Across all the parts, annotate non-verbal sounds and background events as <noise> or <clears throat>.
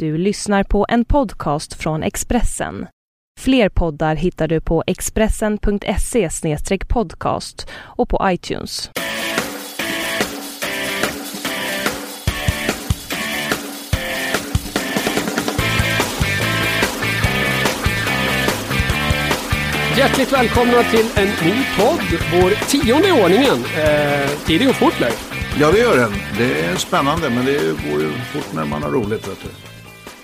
Du lyssnar på en podcast från Expressen. Fler poddar hittar du på expressen.se podcast och på iTunes. Hjärtligt välkomna till en ny podd, vår tionde i ordningen. Eh, tiden går fort Leif. Ja, det gör den. Det är spännande, men det går ju fort när man har roligt. Vet du.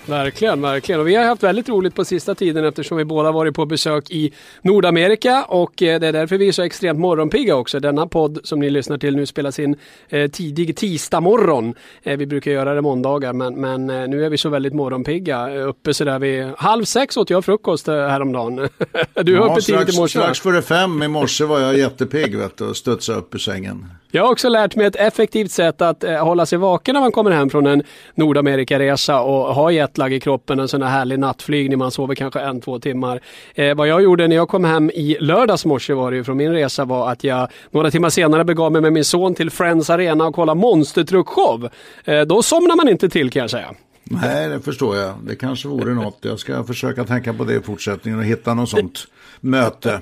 Verkligen, verkligen. Och vi har haft väldigt roligt på sista tiden eftersom vi båda varit på besök i Nordamerika och eh, det är därför vi är så extremt morgonpigga också. Denna podd som ni lyssnar till nu spelas in eh, tidig tisdag morgon. Eh, vi brukar göra det måndagar men, men eh, nu är vi så väldigt morgonpigga. Uppe sådär vid halv sex åt jag frukost häromdagen. <laughs> du är Ja, uppe tidigt i morse strax före fem i morse var jag jättepigg vet du, och studsade upp ur sängen. Jag har också lärt mig ett effektivt sätt att eh, hålla sig vaken när man kommer hem från en Nordamerika-resa och ha jetlag i kroppen, en sån här härlig nattflygning, man sover kanske en, två timmar. Eh, vad jag gjorde när jag kom hem i lördags morse var det ju från min resa var att jag några timmar senare begav mig med min son till Friends Arena och kolla monstertruckshow. Eh, då somnar man inte till kan jag säga. Nej, det förstår jag. Det kanske vore något. Jag ska försöka tänka på det i fortsättningen och hitta något sånt <laughs> möte.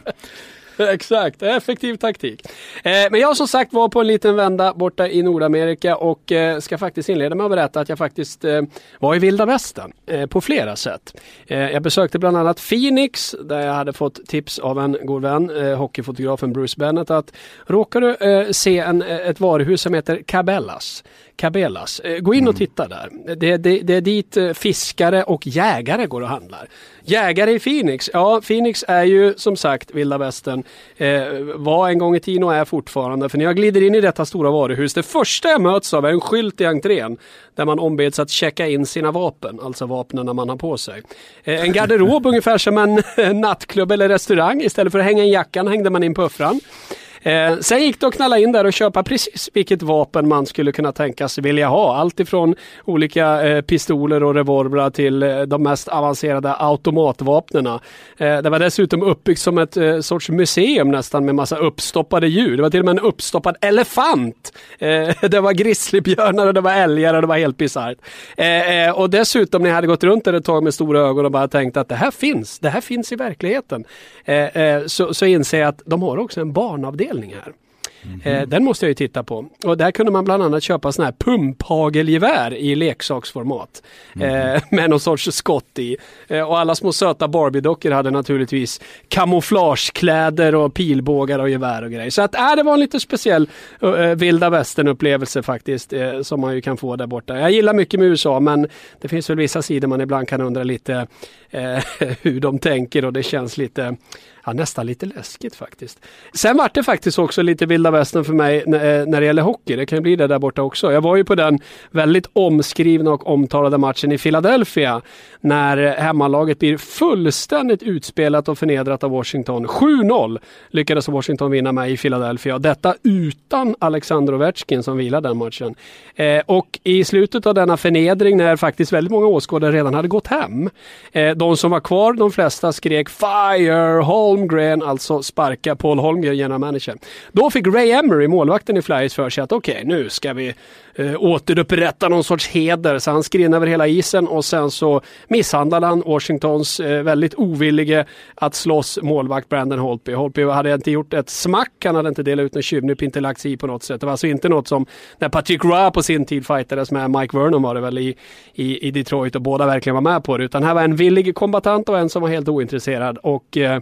<laughs> Exakt, effektiv taktik. Eh, men jag som sagt var på en liten vända borta i Nordamerika och eh, ska faktiskt inleda med att berätta att jag faktiskt eh, var i vilda västern eh, på flera sätt. Eh, jag besökte bland annat Phoenix där jag hade fått tips av en god vän, eh, hockeyfotografen Bruce Bennett att råkar du eh, se en, eh, ett varuhus som heter Cabellas Cabellas. Eh, Gå in och titta där. Det, det, det är dit eh, fiskare och jägare går och handlar. Jägare i Phoenix. Ja, Phoenix är ju som sagt vilda västern. Eh, var en gång i tiden och är fortfarande. För när jag glider in i detta stora varuhus, det första jag möts av är en skylt i entrén. Där man ombeds att checka in sina vapen, alltså vapnen man har på sig. Eh, en garderob <laughs> ungefär som en <laughs> nattklubb eller restaurang. Istället för att hänga in jackan hängde man in puffran. Eh, sen gick det att knalla in där och köpa precis vilket vapen man skulle kunna tänkas vilja ha. Allt ifrån olika eh, pistoler och revolvrar till eh, de mest avancerade automatvapnena. Eh, det var dessutom uppbyggt som ett eh, sorts museum nästan med massa uppstoppade djur. Det var till och med en uppstoppad elefant. Eh, <laughs> det var grizzlybjörnar och det var älgar och det var helt bisarrt. Eh, eh, och dessutom när jag hade gått runt där ett tag med stora ögon och bara tänkt att det här finns, det här finns i verkligheten. Eh, eh, så, så inser jag att de har också en barnavdelning här. Eh, Den måste jag ju titta på. Och där kunde man bland annat köpa sådana här pumphagelgevär i leksaksformat. Eh, med någon sorts skott i. Eh, och alla små söta Barbie-dockor hade naturligtvis kamouflagekläder och pilbågar och gevär och grejer. Så att äh, det var en lite speciell uh, vilda västern upplevelse faktiskt. Eh, som man ju kan få där borta. Jag gillar mycket med USA men det finns väl vissa sidor man ibland kan undra lite eh, <laughs> hur de tänker och det känns lite Ja, nästan lite läskigt faktiskt. Sen vart det faktiskt också lite vilda västern för mig eh, när, det gäller hockey. Det kan ju bli det där borta också. Jag var ju på den väldigt omskrivna och omtalade matchen i Philadelphia när hemmalaget blir fullständigt utspelat och förnedrat av Washington. 7-0 lyckades Washington vinna med i Philadelphia. Detta utan Alexander Ovechkin som vilar den matchen. Eh, och i slutet av denna förnedring när faktiskt väldigt många åskådare redan hade gått hem. Eh, de som var kvar, de flesta skrek Fire Holmgren, alltså sparka Paul Holmgren, general manager. Då fick Ray Emery, målvakten i Flyers, för sig att okej, okay, nu ska vi eh, återupprätta någon sorts heder. Så han skrev över hela isen och sen så misshandlade han Washingtons eh, väldigt ovillige att slåss målvakt Brandon Holtby. Holtby hade inte gjort ett smack, han hade inte delat ut någon tjuvnyp, inte lagt sig i på något sätt. Det var alltså inte något som när Patrick Roy på sin tid fightades med Mike Vernon var det väl i, i, i Detroit och båda verkligen var med på det. Utan här var en villig kombatant och en som var helt ointresserad. Och eh,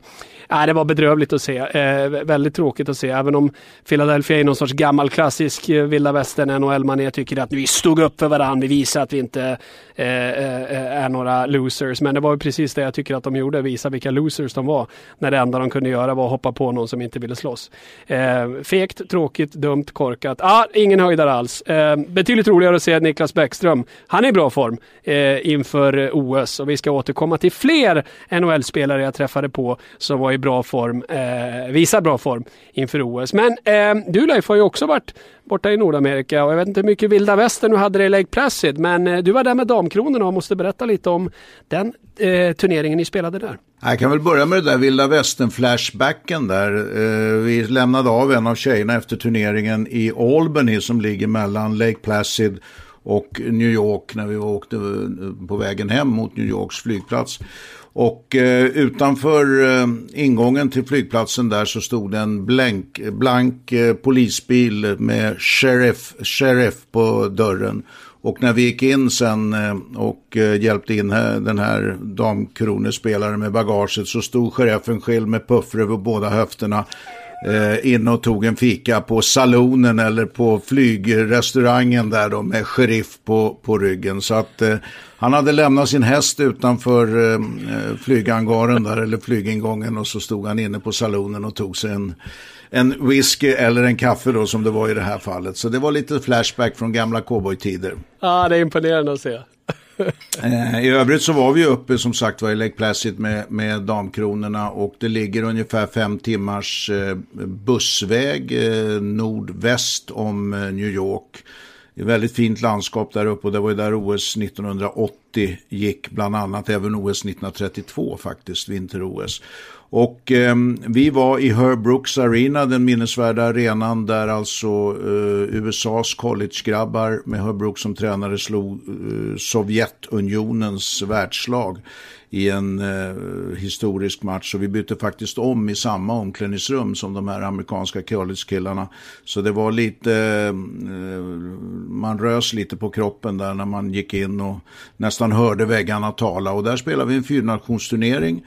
äh, det var bedrövligt att se. Eh, väldigt tråkigt att se. Även om Philadelphia är någon sorts gammal klassisk eh, vilda västern NHL-manér jag tycker att vi stod upp för varandra. Vi visade att vi inte eh, eh, är några losers. Men det var ju precis det jag tycker att de gjorde. Visa vilka losers de var. När det enda de kunde göra var att hoppa på någon som inte ville slåss. Eh, fegt, tråkigt, dumt, korkat. Ah, ingen höjdare alls. Eh, betydligt roligare att se Niklas Bäckström. Han är i bra form eh, inför OS och vi ska återkomma till fler NHL-spelare jag träffade på som var i bra form, eh, visar bra form inför OS. Men eh, du Leif har ju också varit borta i Nordamerika och jag vet inte hur mycket vilda västern du hade i Lake Placid men eh, du var där med Damkronorna och måste berätta lite om den eh, turneringen ni spelade där. Jag kan väl börja med det där vilda västern-flashbacken där. Eh, vi lämnade av en av tjejerna efter turneringen i Albany som ligger mellan Lake Placid och New York när vi åkte eh, på vägen hem mot New Yorks flygplats. Och eh, utanför eh, ingången till flygplatsen där så stod det en blank, blank eh, polisbil med sheriff, sheriff på dörren. Och när vi gick in sen eh, och eh, hjälpte in den här damkronespelaren med bagaget så stod sheriffen själv med puffer över båda höfterna Eh, in och tog en fika på salonen eller på flygrestaurangen där då med sheriff på, på ryggen. Så att eh, han hade lämnat sin häst utanför eh, eh, flygangaren där eller flygingången och så stod han inne på salonen och tog sig en, en whisky eller en kaffe då som det var i det här fallet. Så det var lite flashback från gamla cowboytider. Ja, det är imponerande att se. Eh, I övrigt så var vi uppe som sagt var i Lake Placid med, med Damkronorna och det ligger ungefär fem timmars eh, bussväg eh, nordväst om New York. Det är väldigt fint landskap där uppe och det var ju där OS 1980 gick bland annat även OS 1932 faktiskt, vinter-OS. Och eh, vi var i Herb Brooks Arena, den minnesvärda arenan där alltså eh, USAs collegegrabbar med Herb Brooks som tränare slog eh, Sovjetunionens världslag i en eh, historisk match. Och vi bytte faktiskt om i samma omklädningsrum som de här amerikanska collegekillarna. Så det var lite, eh, man rös lite på kroppen där när man gick in och nästan hörde väggarna tala. Och där spelade vi en fyrnationsturnering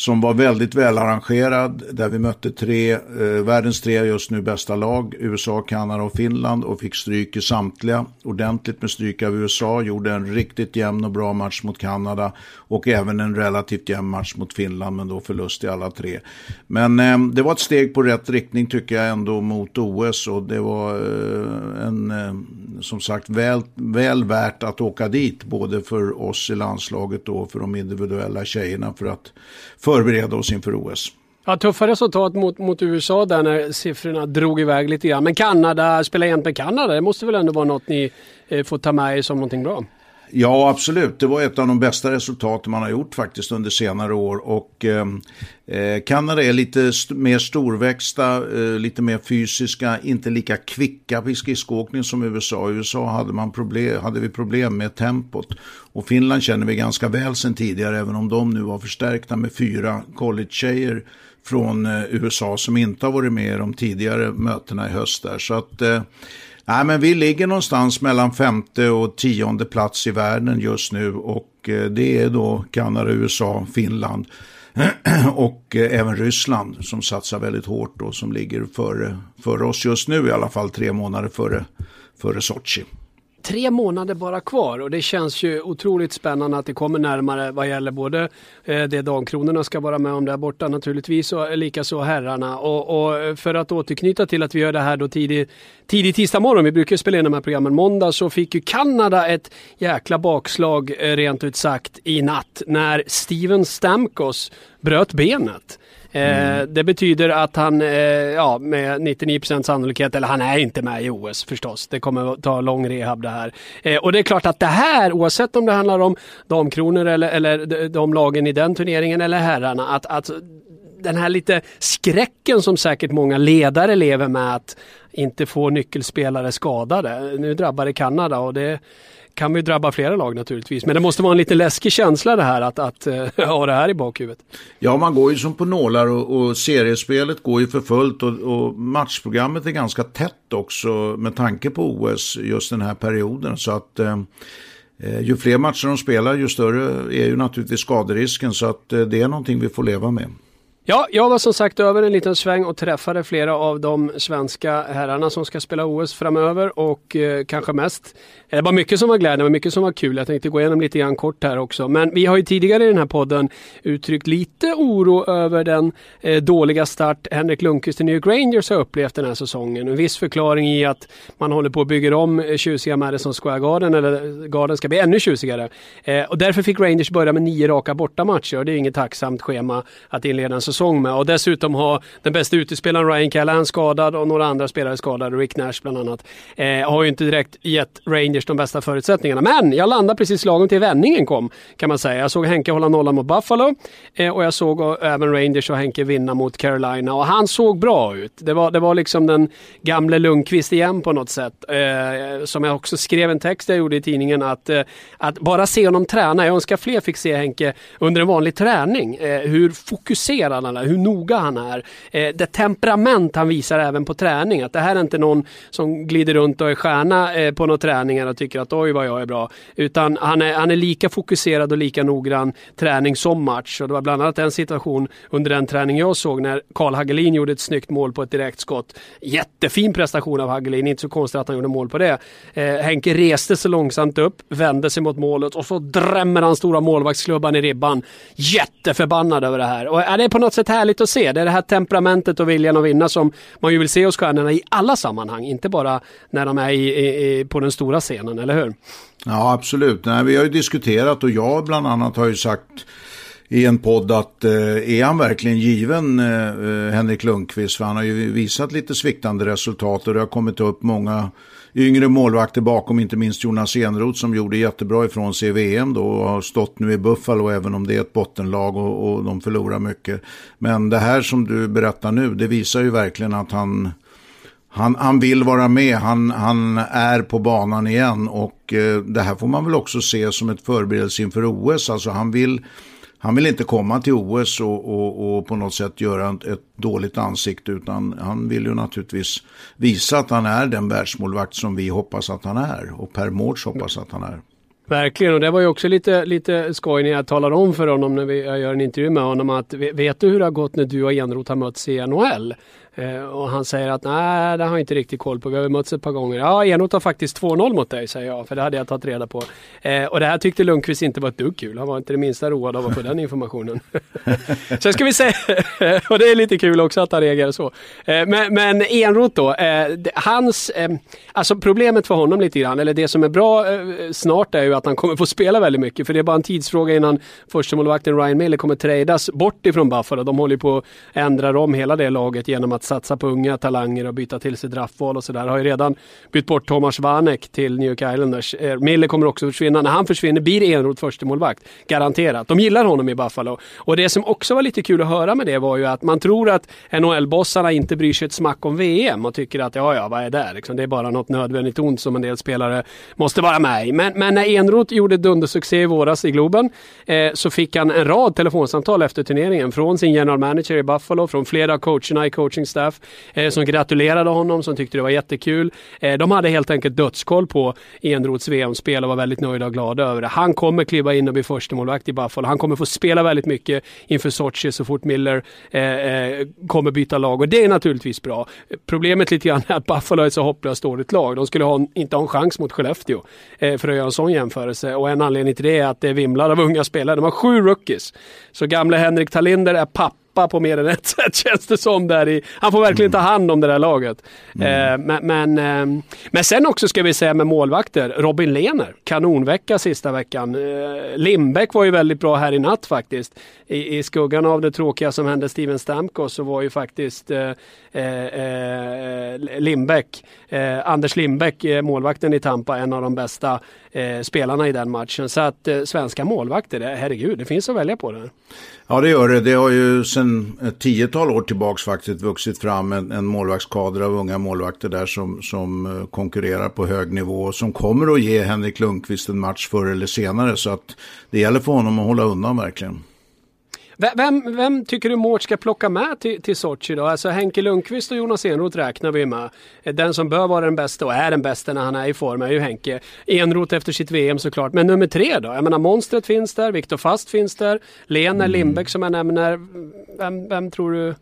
som var väldigt välarrangerad där vi mötte tre, eh, världens tre just nu bästa lag, USA, Kanada och Finland och fick stryk i samtliga. Ordentligt med stryk av USA, gjorde en riktigt jämn och bra match mot Kanada och även en relativt jämn match mot Finland men då förlust i alla tre. Men eh, det var ett steg på rätt riktning tycker jag ändå mot OS och det var eh, en, eh, som sagt väl, väl värt att åka dit både för oss i landslaget och för de individuella tjejerna för att förbereda oss inför OS. Ja, tuffa resultat mot, mot USA där när siffrorna drog iväg lite grann. Men Kanada, spela jämt med Kanada, det måste väl ändå vara något ni eh, får ta med er som någonting bra? Ja, absolut. Det var ett av de bästa resultaten man har gjort faktiskt under senare år. Och ehm, eh, Kanada är lite st mer storväxta, eh, lite mer fysiska, inte lika kvicka vid skridskoåkning som USA. I USA hade, man problem, hade vi problem med tempot. Och Finland känner vi ganska väl sedan tidigare, även om de nu var förstärkta med fyra college-tjejer från eh, USA som inte har varit med i de tidigare mötena i höst. Där. Så att eh, Nej, men vi ligger någonstans mellan femte och tionde plats i världen just nu och eh, det är då Kanada, USA, Finland <clears throat> och eh, även Ryssland som satsar väldigt hårt och som ligger före, före oss just nu i alla fall tre månader före, före Sochi tre månader bara kvar och det känns ju otroligt spännande att det kommer närmare vad gäller både eh, det Damkronorna ska vara med om där borta naturligtvis och eh, likaså herrarna. Och, och, eh, för att återknyta till att vi gör det här då tidig, tidig tisdag morgon, vi brukar spela in de här programmen måndag, så fick ju Kanada ett jäkla bakslag rent ut sagt i natt när Steven Stamkos bröt benet. Mm. det betyder att han, eh, ja med 99% sannolikhet, eller han är inte med i OS förstås. Det kommer att ta lång rehab det här. Eh, och det är klart att det här, oavsett om det handlar om damkronor eller, eller de lagen i den turneringen eller herrarna, att, att den här lite skräcken som säkert många ledare lever med att inte få nyckelspelare skadade. Nu drabbar det Kanada och det kan ju drabba flera lag naturligtvis. Men det måste vara en lite läskig känsla det här att, att eh, ha det här i bakhuvudet. Ja, man går ju som på nålar och, och seriespelet går ju för fullt och, och, matchprogrammet är ganska tätt också med tanke på OS just den här perioden. Så att eh, eh, ju fler matcher de spelar ju större är ju naturligtvis skaderisken så att eh, det är någonting vi får leva med. Ja, jag var som sagt över en liten sväng och träffade flera av de svenska herrarna som ska spela OS framöver och eh, kanske mest det var mycket som var glädjande, men mycket som var kul. Jag tänkte gå igenom lite grann kort här också. Men vi har ju tidigare i den här podden uttryckt lite oro över den eh, dåliga start Henrik Lundqvist i New York Rangers har upplevt den här säsongen. En viss förklaring i att man håller på att bygga om eh, tjusiga Madison Square Garden, eller eh, Garden ska bli ännu tjusigare. Eh, och därför fick Rangers börja med nio raka bortamatcher och det är inget tacksamt schema att inleda en säsong med och dessutom ha den bästa utespelaren Ryan Callahan skadad och några andra spelare skadade, Rick Nash bland annat. Eh, har ju inte direkt gett Rangers de bästa förutsättningarna. Men jag landade precis lagom till vändningen kom kan man säga. Jag såg Henke hålla nollan mot Buffalo eh, och jag såg även Rangers och Henke vinna mot Carolina och han såg bra ut. Det var, det var liksom den gamle Lundqvist igen på något sätt. Eh, som jag också skrev en text jag gjorde i tidningen att, eh, att bara se honom träna. Jag önskar fler fick se Henke under en vanlig träning. Eh, hur fokuserad han är, hur noga han är. Eh, det temperament han visar även på träning. Att det här är inte någon som glider runt och är stjärna eh, på några träningar och tycker att oj vad jag är bra. Utan han är, han är lika fokuserad och lika noggrann träning som match. Och det var bland annat en situation under den träning jag såg när Karl Hagelin gjorde ett snyggt mål på ett direktskott. Jättefin prestation av Hagelin, inte så konstigt att han gjorde mål på det. Eh, Henke reste sig långsamt upp, vände sig mot målet och så drämmer han stora målvaktsklubban i ribban. Jätteförbannad över det här. Och är det på något sätt härligt att se. Det är det här temperamentet och viljan att vinna som man ju vill se hos stjärnorna i alla sammanhang. Inte bara när de är i, i, på den stora scenen, eller hur? Ja, absolut. Nej, vi har ju diskuterat och jag bland annat har ju sagt i en podd att eh, är han verkligen given eh, eh Henrik Lundqvist? För han har ju visat lite sviktande resultat och det har kommit upp många yngre målvakter bakom, inte minst Jonas Enroth som gjorde jättebra ifrån sig i VM då och har stått nu i Buffalo även om det är ett bottenlag och, och de förlorar mycket. Men det här som du berättar nu, det visar ju verkligen att han han, han vill vara med, han, han är på banan igen och eh, det här får man väl också se som ett förberedelse inför OS. Alltså han vill, han vill inte komma till OS och, och, och på något sätt göra ett, ett, dåligt ansikte utan han vill ju naturligtvis visa att han är den världsmålvakt som vi hoppas att han är och Per Mårts hoppas att han är. Verkligen, och det var ju också lite, lite skoj när jag talade om för honom när vi, jag gör en intervju med honom att vet du hur det har gått när du och Enroth har mötts i NHL? Eh, och han säger att nej, det har jag inte riktigt koll på. Vi har mötts ett par gånger. Ja, Enot har faktiskt 2-0 mot dig, säger jag. För det hade jag tagit reda på. Eh, och det här tyckte Lundqvist inte var ett dugg kul. Han var inte det minsta road av att få den informationen. <laughs> Sen ska vi se, <laughs> och det är lite kul också att han reagerar så. Eh, men, men Enroth då, eh, hans, eh, alltså problemet för honom lite grann, eller det som är bra eh, snart är ju att han kommer få spela väldigt mycket. För det är bara en tidsfråga innan förstemålvakten Ryan Miller kommer tradas bort ifrån Buffalo. De håller på att ändra om hela det laget genom att satsa på unga talanger och byta till sig draftval och sådär. Har ju redan bytt bort Thomas Vanek till New York Islanders. Eh, Miller kommer också försvinna. När han försvinner blir Enroth första målvakt Garanterat. De gillar honom i Buffalo. Och det som också var lite kul att höra med det var ju att man tror att NHL-bossarna inte bryr sig ett smack om VM och tycker att ja, ja, vad är det? Liksom, det är bara något nödvändigt ont som en del spelare måste vara med i. Men, men när Enroth gjorde dundersuccé i våras i Globen eh, så fick han en rad telefonsamtal efter turneringen från sin general manager i Buffalo, från flera av coacherna i coaching staff eh, som gratulerade honom, som tyckte det var jättekul. Eh, de hade helt enkelt dödskoll på Enroths VM-spel och var väldigt nöjda och glada över det. Han kommer kliva in och bli förstemålvakt i Buffalo. Han kommer få spela väldigt mycket inför Sochi så fort Miller eh, eh, kommer byta lag och det är naturligtvis bra. Problemet lite grann är att Buffalo är ett så hopplöst dåligt lag. De skulle ha, inte ha en chans mot Skellefteå eh, för att göra en sån jämförelse och en anledning till det är att det vimlar av unga spelare. De har sju rookies. Så gamle Henrik Talinder är pappa pappa på mer än ett <laughs> sätt känns det som. Där i, han får verkligen ta hand om det där laget. Mm. Eh, men, men, eh, men sen också ska vi säga med målvakter. Robin Lehner, kanonvecka sista veckan. Eh, Lindbäck var ju väldigt bra här i natt faktiskt. I, I, skuggan av det tråkiga som hände Steven Stamkos så var ju faktiskt eh, eh, eh Lindbäck, eh, Anders Lindbäck, målvakten i Tampa, en av de bästa spelarna i den matchen. Så att svenska målvakter, herregud, det finns att välja på det. Ja det gör det. Det har ju sedan ett eh, tiotal år tillbaks faktiskt vuxit fram en, en målvaktskader av unga målvakter där som, som eh, konkurrerar på hög nivå och som kommer att ge Henrik Lundqvist en match förr eller senare. Så att det gäller för honom att hålla undan verkligen. Vem, vem tycker du Mård ska plocka med till, till Sochi då? Alltså Henke Lundqvist och Jonas Enroth räknar vi med. Den som bör vara den bästa och är den bästa när han är i form är ju Henke. Enroth efter sitt VM såklart. Men nummer tre då? Jag menar Monstret finns där, Viktor Fast finns där, Lena mm. Lindbäck som jag nämner. Vem, vem tror du?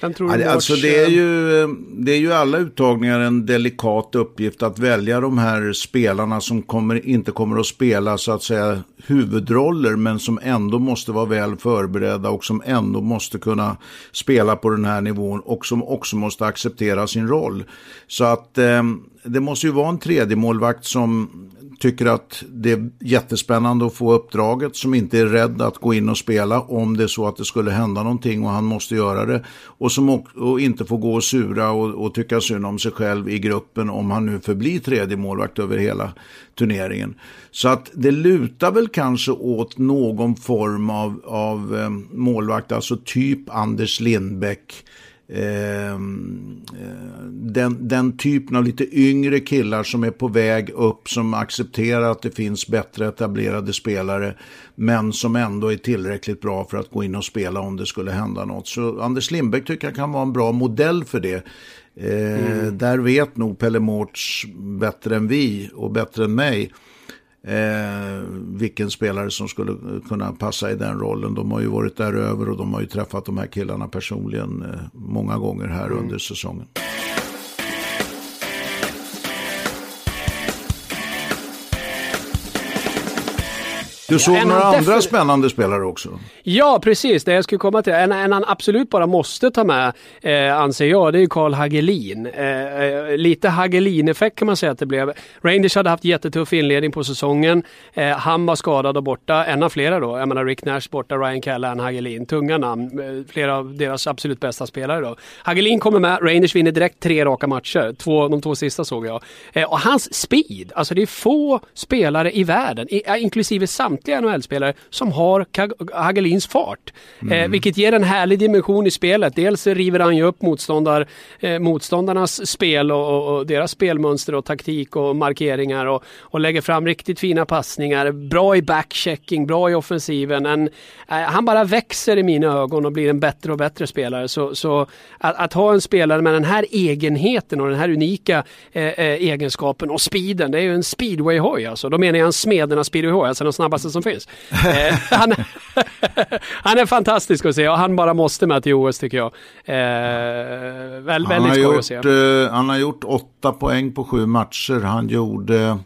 Vem tror du alltså det är, ju, det är ju alla uttagningar en delikat uppgift att välja de här spelarna som kommer, inte kommer att spela så att säga huvudroller men som ändå måste vara väl förberedda och som ändå måste kunna spela på den här nivån och som också måste acceptera sin roll. Så att eh, det måste ju vara en tredje målvakt som tycker att det är jättespännande att få uppdraget, som inte är rädd att gå in och spela om det är så att det skulle hända någonting och han måste göra det. Och som och inte får gå och sura och, och tycka synd om sig själv i gruppen om han nu förblir tredje målvakt över hela turneringen. Så att det lutar väl kanske åt någon form av, av eh, målvakt, alltså typ Anders Lindbäck eh, den, den typen av lite yngre killar som är på väg upp, som accepterar att det finns bättre etablerade spelare, men som ändå är tillräckligt bra för att gå in och spela om det skulle hända något. Så Anders Lindbäck tycker jag kan vara en bra modell för det. Eh, mm. Där vet nog Pelle Mårts bättre än vi och bättre än mig eh, vilken spelare som skulle kunna passa i den rollen. De har ju varit där över och de har ju träffat de här killarna personligen eh, många gånger här mm. under säsongen. Du såg ja, några andra spännande spelare också? Ja, precis. Det jag skulle komma till. En, en han absolut bara måste ta med, eh, anser jag, det är Karl Hagelin. Eh, eh, lite Hagelin-effekt kan man säga att det blev. Rangers hade haft jättetuff inledning på säsongen. Eh, han var skadad och borta. En av flera då. Jag menar Rick Nash borta, Ryan Callahan, Hagelin. Tunga namn. Eh, flera av deras absolut bästa spelare då. Hagelin kommer med. Rangers vinner direkt tre raka matcher. Två, de två sista såg jag. Eh, och hans speed. Alltså det är få spelare i världen, inklusive samtliga samtliga NHL-spelare som har Hagelins fart. Eh, mm. Eh, vilket ger en härlig dimension i spelet. Dels river han ju upp motståndar, eh, motståndarnas spel och, och, och, deras spelmönster och taktik och markeringar och, och lägger fram riktigt fina passningar. Bra i backchecking, bra i offensiven. En, eh, han bara växer i mina ögon och blir en bättre och bättre spelare. Så, så att, att, ha en spelare med den här egenheten och den här unika eh, eh, egenskapen och speeden. Det är ju en speedway-hoj alltså. Då menar jag en Smedernas speedway-hoj, alltså den snabbaste bästa som finns. Eh, han, <laughs> han, är fantastisk att se och han bara måste med till OS tycker jag. Eh, väl, väldigt skoj att se. Eh, han har gjort åtta poäng på sju matcher. Han gjorde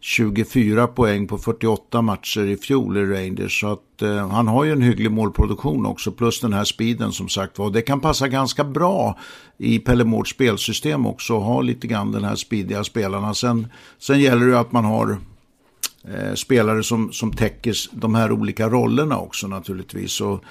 24 poäng på 48 matcher i fjol i Rangers. Så att, eh, han har ju en hygglig målproduktion också, plus den här speeden som sagt var. Det kan passa ganska bra i Pelle Mårds spelsystem också, att ha lite grann den här speediga spelarna. Sen, sen gäller det ju att man har eh, spelare som, som täcker de här olika rollerna också naturligtvis. Och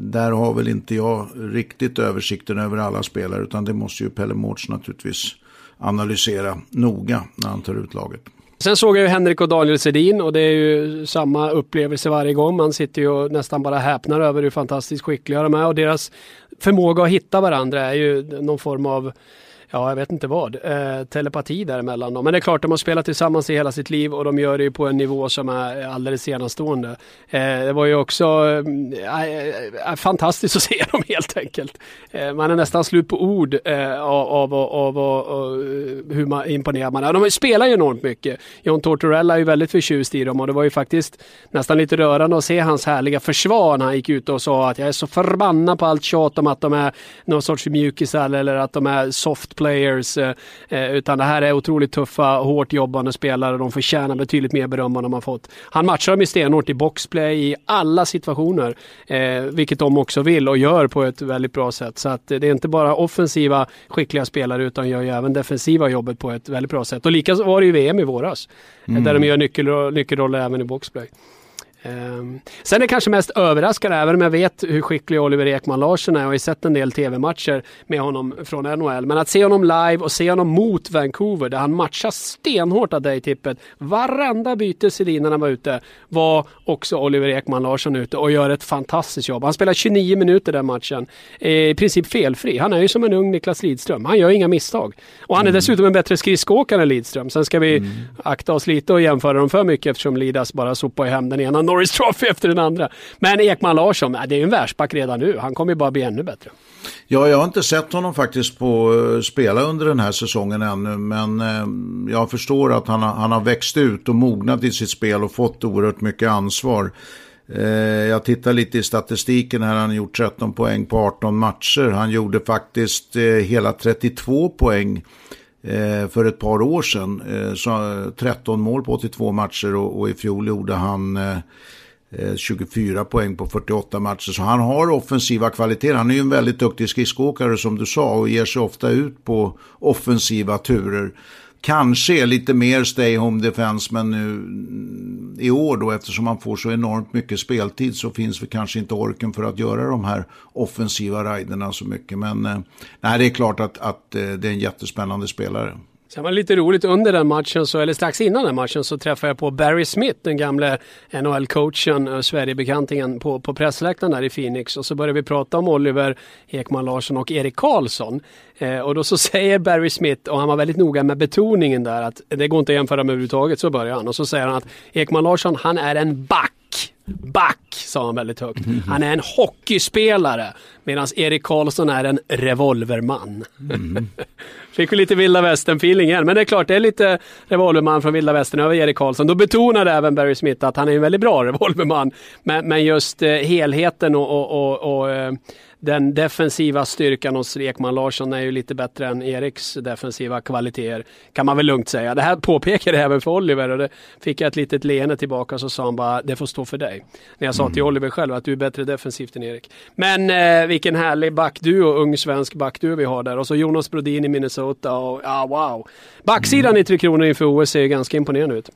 där har väl inte jag riktigt översikten över alla spelare utan det måste ju Pelle Mårts naturligtvis analysera noga när han tar ut laget. Sen såg jag ju Henrik och Daniel Sedin och det är ju samma upplevelse varje gång. Man sitter ju och nästan bara häpnar över hur fantastiskt skickliga de är och deras förmåga att hitta varandra är ju någon form av ja, jag vet inte vad, eh, telepati däremellan. Men det är klart, de har spelat tillsammans i hela sitt liv och de gör det ju på en nivå som är alldeles enastående. Eh, det var ju också eh, eh, eh fantastiskt att <laughs> se dem helt enkelt. Eh, man är nästan slut på ord eh, av, av, av, av, eh, hur man, imponerad man är. De spelar ju enormt mycket. John Tortorella är ju väldigt förtjust i dem och det var ju faktiskt nästan lite rörande att se hans härliga försvar när han gick ut och sa att jag är så förbannad på allt tjat om att de är någon sorts mjukisar eller att de är soft players. Eh, eh, utan det här är otroligt tuffa, hårt jobbande spelare. De förtjänar betydligt mer beröm än de har fått. Han matchar dem i stenhårt i boxplay i alla situationer. Eh, vilket de också vill och gör på ett väldigt bra sätt. Så att det är inte bara offensiva skickliga spelare utan gör ju även defensiva jobbet på ett väldigt bra sätt. Och lika var det ju VM i våras. Mm. Där de gör nyckel, nyckelroller även i boxplay. Um, sen är kanske mest överraskande, även om jag vet hur skicklig Oliver Ekman Larsson är och har sett en del tv-matcher med honom från NHL. Men att se honom live och se honom mot Vancouver där han matchar stenhårt av dig tippet. Varenda byte Sedin när han var ute var också Oliver Ekman Larsson ute och gör ett fantastiskt jobb. Han spelar 29 minuter den matchen. I princip felfri. Han är ju som en ung Niklas Lidström. Han gör inga misstag. Och han är mm. dessutom en bättre skridskoåkare än Lidström. Sen ska vi mm. akta oss lite och jämföra dem för mycket eftersom Lidas bara sopar hem den ena Norris Trophy efter den andra. Men Ekman Larsson, det är ju en världsback redan nu. Han kommer ju bara bli ännu bättre. Ja, jag har inte sett honom faktiskt på eh, spela under den här säsongen ännu. Men eh, jag förstår att han, han har växt ut och mognat i sitt spel och fått oerhört mycket ansvar. Eh, jag tittar lite i statistiken här. Han har gjort 13 poäng på 18 matcher. Han gjorde faktiskt hela 32 poäng Eh, Eh, för ett par år sedan. Eh, så 13 mål på 82 matcher och, och i fjol gjorde han eh, eh, 24 poäng på 48 matcher. Så han har offensiva kvaliteter. Han är ju en väldigt duktig skridskoåkare som du sa och ger sig ofta ut på offensiva turer kanske är lite mer stay home defense, men nu mm, i år då eftersom man får så enormt mycket speltid så finns det kanske inte orken för att göra de här offensiva riderna så mycket. Men eh, nej, det är klart att, att eh, det är en jättespännande spelare. Sen var det lite roligt under den matchen, så, eller strax innan den matchen, så träffade jag på Barry Smith, den gamle NHL-coachen, eh, Sverigebekantingen, på, på pressläktaren där i Phoenix. Och så började vi prata om Oliver Ekman Larsson och Erik Karlsson. Eh, och då så <laughs> säger Barry Smith, och han var väldigt noga med betoningen där, att det går inte att jämföra med överhuvudtaget, så börjar han. Och så säger han att Ekman Larsson, han är en back. Back, sa han väldigt högt. Han är en hockeyspelare. Medan Erik Karlsson är en revolverman. Mm. <laughs> Fick vi lite vilda västern-feeling igen. Men det är klart, det är lite revolverman från vilda västern över Erik Karlsson. Då betonade även Barry Smith att han är en väldigt bra revolverman. Men, men just eh, helheten och, och, och, och eh, den defensiva styrkan hos Ekman Larsson är ju lite bättre än Eriks defensiva kvaliteter. Kan man väl lugnt säga. Det här påpekade jag även för Oliver och det fick jag ett litet leende tillbaka så sa han bara det får stå för dig. När jag sa mm. till Oliver själv att du är bättre defensivt än Erik. Men eh, vilken härlig backduo, ung svensk backduo vi har där. Och så Jonas Brodin i Minnesota och ja wow. Backsidan mm. i Tre Kronor inför OS ser ganska imponerande ut.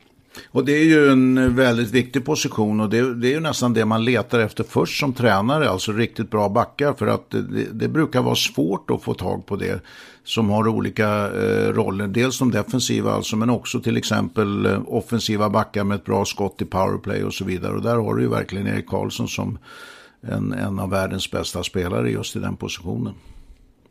Och det är ju en väldigt viktig position och det, det, är ju nästan det man letar efter först som tränare, alltså riktigt bra backar. För att det, det brukar vara svårt att få tag på det som har olika eh, roller. Dels de defensiva alltså, men också till exempel eh, offensiva backar med ett bra skott i powerplay och så vidare. Och där har du ju verkligen Erik Karlsson som en, en av världens bästa spelare just i den positionen.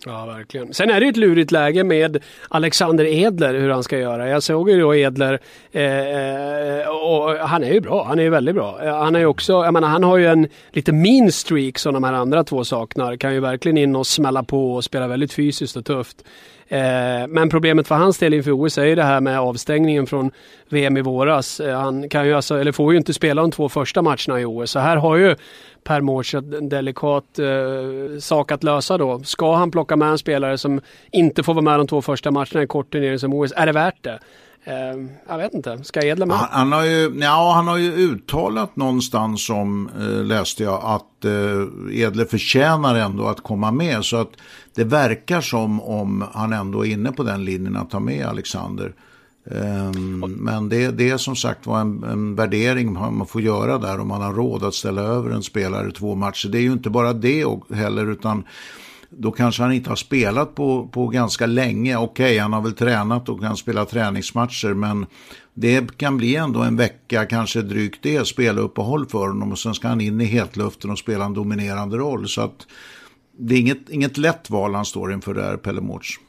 Ja, verkligen. Sen är det ett lurigt läge med Alexander Edler, hur han ska göra. Jag såg ju då Edler, eh, eh och han är ju bra, han är ju väldigt bra. Eh, han är också, jag menar, han har ju en lite mean streak som de här andra två saknar. Kan ju verkligen in och smälla på och spela väldigt fysiskt och tufft. Eh, men problemet för hans del inför OS är ju det här med avstängningen från VM i våras. Eh, han kan ju alltså, eller får ju inte spela de två första matcherna i OS. Så här har ju Per Mårts en delikat eh, sak att lösa då. Ska han plocka med en spelare som inte får vara med de två första matcherna i kort turnering som OS? Är det värt det? Eh, jag vet inte, ska Edler med? Han, han, har ju, ja, han har ju uttalat någonstans som eh, läste jag att eh, Edler förtjänar ändå att komma med. Så att det verkar som om han ändå är inne på den linjen att ta med Alexander. Um, men det, det är som sagt var en, en värdering man får göra där om man har råd att ställa över en spelare två matcher. Det är ju inte bara det heller utan då kanske han inte har spelat på, på ganska länge. Okej, okay, han har väl tränat och kan spela träningsmatcher, men det kan bli ändå en vecka, kanske drygt det, speluppehåll för honom och sen ska han in i hetluften och spela en dominerande roll. Så att det är inget, inget lätt val han står inför där, Pelle Mårts.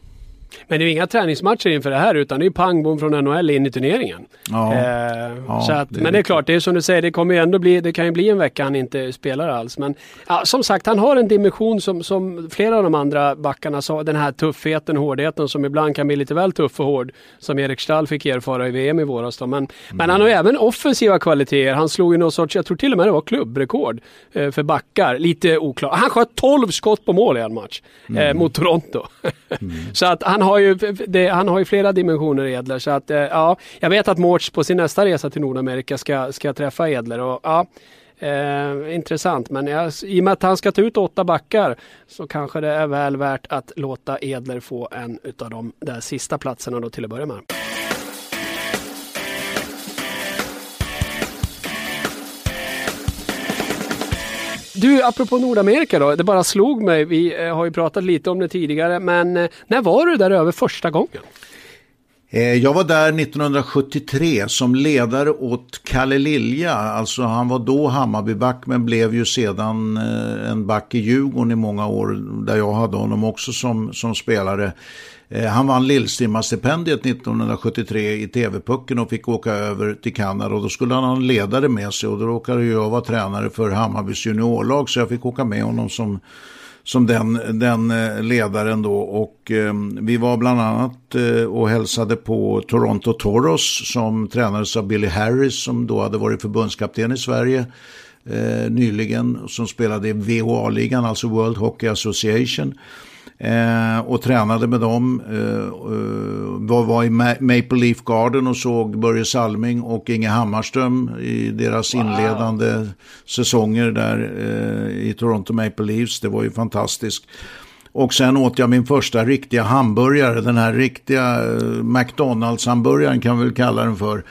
Men det är inga träningsmatcher inför det här utan det är pang bom från NHL in i turneringen. Ja, eh, ja, så att, det men det är klart, det är som du säger, det kommer ju ändå bli, det kan ju bli en vecka han inte spelar alls. Men ja, som sagt, han har en dimension som, som flera av de andra backarna sa, den här tuffheten och hårdheten som ibland kan bli lite väl tuff och hård. Som Erik Stall fick erfara i VM i våras. Då. Men, mm. men han har ju även offensiva kvaliteter. Han slog ju någon sorts, jag tror till och med det var klubbrekord eh, för backar. Lite oklart. Han sköt 12 skott på mål i en match eh, mm. mot Toronto. mm. <laughs> Så att han har ju, det, han har ju flera dimensioner Edler. Så att, eh, ja, jag vet att Mårts på sin nästa resa till Nordamerika ska, ska träffa Edler. Och, ja, Eh, intressant, men jag, i och med att han ska ta ut åtta backar så kanske det är väl värt att låta Edler få en av de där sista platserna då till att börja med. Du, apropå Nordamerika då, det bara slog mig, vi eh, har ju pratat lite om det tidigare, men eh, när var du där över första gången? Eh, jag var där 1973 som ledare åt Kalle Lilja. Alltså han var då Hammarbyback men blev ju sedan en back i Djurgården i många år där jag hade honom också som, som spelare. Eh, han vann Lillstimma-stipendiet 1973 i TV-pucken och fick åka över till Kanada. Och då skulle han ha en ledare med sig och då råkade jag vara tränare för Hammarbys juniorlag så jag fick åka med honom som, som den, den eh, ledaren då. Och eh, vi var bland annat eh, och hälsade på Toronto Toros som tränades av Billy Harris som då hade varit förbundskapten i Sverige. Eh, nyligen som spelade i VHA-ligan, alltså World Hockey Association. Eh, och tränade med dem. Eh, eh, var, i Maple Leaf Garden och såg Börje Salming och Inge Hammarström i deras wow. inledande säsonger där eh, i Toronto Maple Leafs. Det var ju fantastiskt. Och sen åt jag min första riktiga hamburgare, den här riktiga eh, McDonalds-hamburgaren kan vi väl kalla den för.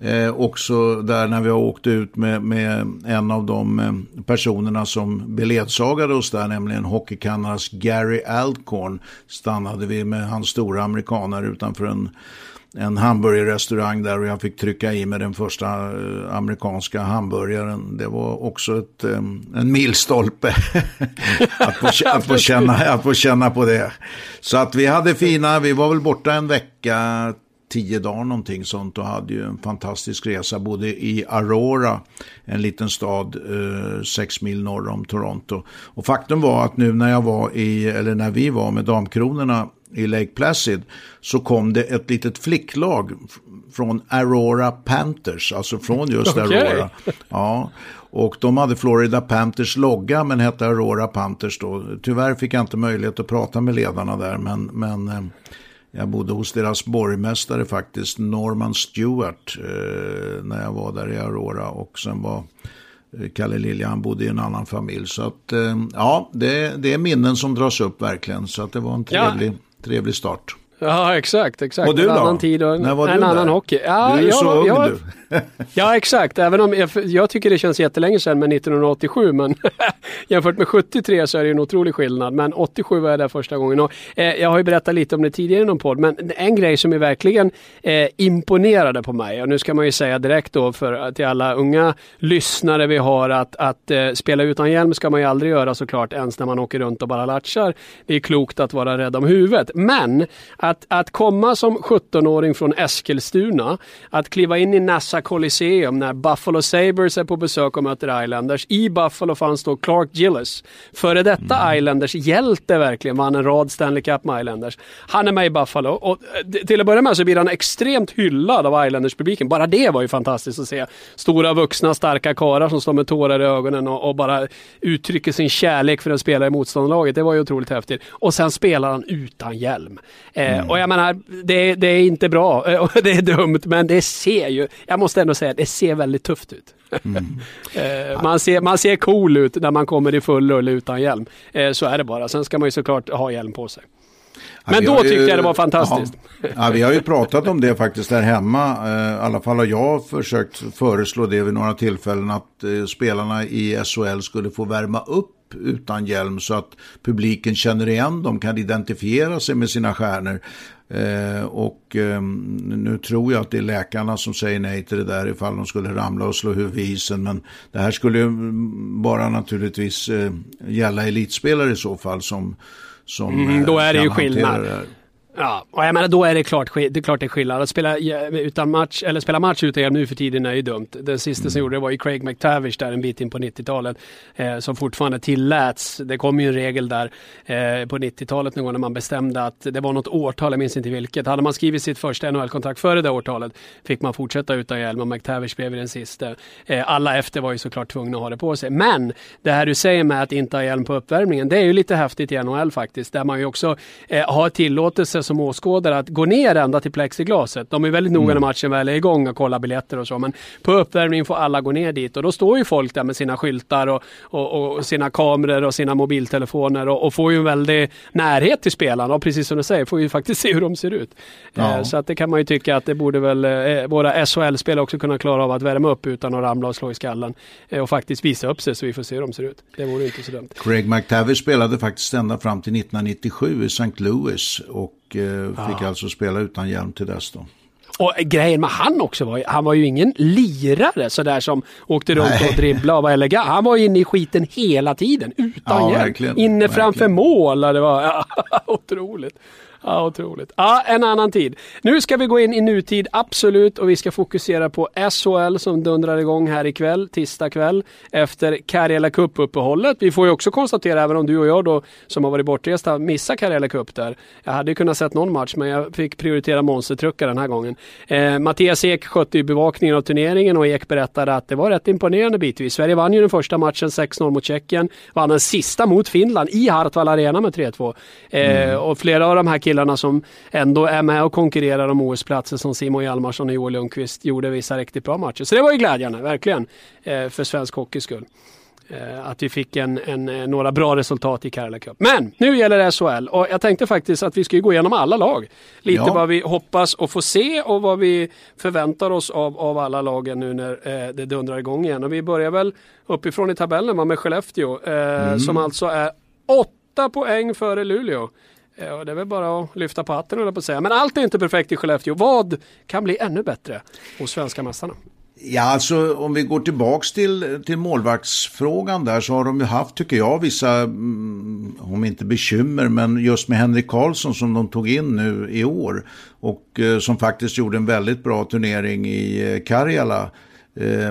Eh, också där när vi har åkt ut med, med en av de eh, personerna som beledsagade oss där, nämligen hockeykanadas Gary Alcorn, stannade vi med hans stora amerikanare utanför en en hamburgerrestaurang där och jag fick trycka i mig den första eh, amerikanska hamburgaren. Det var också ett, eh, en milstolpe <laughs> att, få, att, få känna, att få känna på det. Så att vi hade fina, vi var väl borta en vecka, tio dagar någonting sånt och hade ju en fantastisk resa både i Aurora, en liten stad eh, sex mil norr om Toronto. Och faktum var att nu när jag var i, eller när vi var med Damkronorna i Lake Placid så kom det ett litet flicklag från Aurora Panthers, alltså från just okay. Aurora. Ja, och de hade Florida Panthers logga men hette Aurora Panthers då. Tyvärr fick jag inte möjlighet att prata med ledarna där men, men eh, jag bodde hos deras borgmästare faktiskt, Norman Stewart, eh, när jag var där i Aurora. Och sen var eh, Kalle Lilja, han bodde i en annan familj. Så att, eh, ja, det, det, är minnen som dras upp verkligen. Så att det var en trevlig, ja. trevlig start. Ja, exakt, exakt. Och du då? En annan tid och När var en du annan där? hockey. Ja, du är jag, så ung jag, du. <laughs> ja, exakt. Även om jag, jag, tycker det känns jättelänge sedan med 1987, men <laughs> jämfört med 73 så är det en otrolig skillnad. Men 87 var jag där första gången. Och, eh, jag har ju berättat lite om det tidigare i någon podd, men en grej som är verkligen eh, imponerade på mig, och nu ska man ju säga direkt då för till alla unga lyssnare vi har att, att eh, spela utan hjälm ska man ju aldrig göra såklart, ens när man åker runt och bara latchar. Det är klokt att vara rädd om huvudet. Men att, att komma som 17-åring från Eskilstuna, att kliva in i Nassa Coliseum när Buffalo Sabres är på besök och möter Islanders. I Buffalo fanns då Clark Gillis, före detta mm. Islanders hjälte verkligen, vann en rad Stanley Cup med Islanders. Han är med i Buffalo och eh, till att börja med så blir han extremt hyllad av Islanders-publiken. Bara det var ju fantastiskt att se. Stora vuxna starka karlar som står med tårar i ögonen och, och bara uttrycker sin kärlek för en spelare i motståndarlaget. Det var ju otroligt häftigt. Och sen spelar han utan hjälm. Eh, mm. Och jag menar, det, det är inte bra och <laughs> det är dumt men det ser ju, jag måste ändå säga, det ser väldigt tufft ut. Mm. <laughs> Eh, man, ser, man ser cool ut när man kommer i full rulle utan hjälm. Eh, så är det bara. Sen ska man ju såklart ha hjälm på sig. Men ja, då tyckte ju, jag det var fantastiskt. Ja, ja, vi har ju pratat om det faktiskt där hemma. Eh, I alla fall har jag försökt föreslå det vid några tillfällen att spelarna i SHL skulle få värma upp utan hjälm så att publiken känner igen dem, kan identifiera sig med sina stjärnor. Eh, och eh, nu tror jag att det är läkarna som säger nej till det där ifall de skulle ramla och slå huvudet i isen. Men det här skulle ju bara naturligtvis eh, gälla elitspelare i så fall som, som mm, Då är det ju skillnad. Det Ja, och jag menar då är det klart det, är klart det är skillnad. Att spela, utan match, eller spela match utan hjälm nu för tiden är ju dumt. Den sista mm. som gjorde det var ju Craig McTavish där en bit in på 90-talet. Eh, som fortfarande tilläts. Det kom ju en regel där eh, på 90-talet någon gång när man bestämde att det var något årtal, jag minns inte vilket. Hade man skrivit sitt första NHL-kontrakt före det årtalet fick man fortsätta utan hjälm och McTavish blev den sista. Eh, alla efter var ju såklart tvungna att ha det på sig. Men det här du säger med att inte ha hjälm på uppvärmningen, det är ju lite häftigt i NHL faktiskt. Där man ju också eh, har tillåtelse som åskådare att gå ner ända till plexiglaset. De är väldigt noga när mm. matchen väl är igång och kollar biljetter och så. Men på uppvärmning får alla gå ner dit och då står ju folk där med sina skyltar och, och, och sina kameror och sina mobiltelefoner och, och, får ju en väldig närhet till spelarna. Och precis som du säger, får ju faktiskt <laughs> se hur de ser ut. Ja. Eh, så att det kan man ju tycka att det borde väl eh, våra SHL-spelare också kunna klara av att värma upp utan att ramla och slå i skallen. Eh, och faktiskt visa upp sig så vi får se hur de ser ut. Det vore inte så dumt. Craig McTavish spelade faktiskt ända fram till 1997 i St. Louis och och eh, fick ja. alltså spela utan hjälm till dess då. Och grejen med han också var han var ju ingen lirare sådär som åkte runt Nej. och dribblade och var elegant. Han var inne i skiten hela tiden utan ja. Verkligen, inne verkligen. framför mål. Det var <laughs> ja, otroligt. Ja, otroligt. Ja, en annan tid. Nu ska vi gå in i nutid, absolut, och vi ska fokusera på SHL som dundrar igång här ikväll, tisdag kväll, efter Karjala Cup-uppehållet. Vi får ju också konstatera, även om du och jag då, som har varit bortresta, missar Karjala Cup där. Jag hade kunnat sett någon match, men jag fick prioritera monstertruckar den här gången. Eh, Mattias Ek skötte ju bevakningen av turneringen och Ek berättade att det var rätt imponerande bitvis. Sverige vann ju den första matchen 6-0 mot Tjeckien, vann den sista mot Finland i Hartwall Arena med 3-2. Eh, mm. Och flera av de här killarna killarna som ändå är med och konkurrerar om OS-platser som Simon Hjalmarsson och Joel Lundqvist gjorde vissa riktigt bra matcher. Så det var ju glädjande, verkligen, eh, för svensk hockeys skull. Eh, att vi fick en, en, eh, några bra resultat i Karla Cup. Men nu gäller det SHL och jag tänkte faktiskt att vi ska gå igenom alla lag. Lite ja. vad vi hoppas att få se och vad vi förväntar oss av, av alla lagen nu när eh, det dundrar igång igen. Och vi börjar väl uppifrån i tabellen med Skellefteå eh, mm. som alltså är åtta poäng före Luleå. Eh, ja, det är väl bara att lyfta på hatten på att säga. Men allt är inte perfekt i Skellefteå. Vad kan bli ännu bättre hos svenska mästarna? Ja, alltså om vi går tillbaks till, till målvaktsfrågan där så har de ju haft, tycker jag, vissa, mm, om inte bekymmer, men just med Henrik Karlsson som de tog in nu i år och eh, som faktiskt gjorde en väldigt bra turnering i eh, Karjala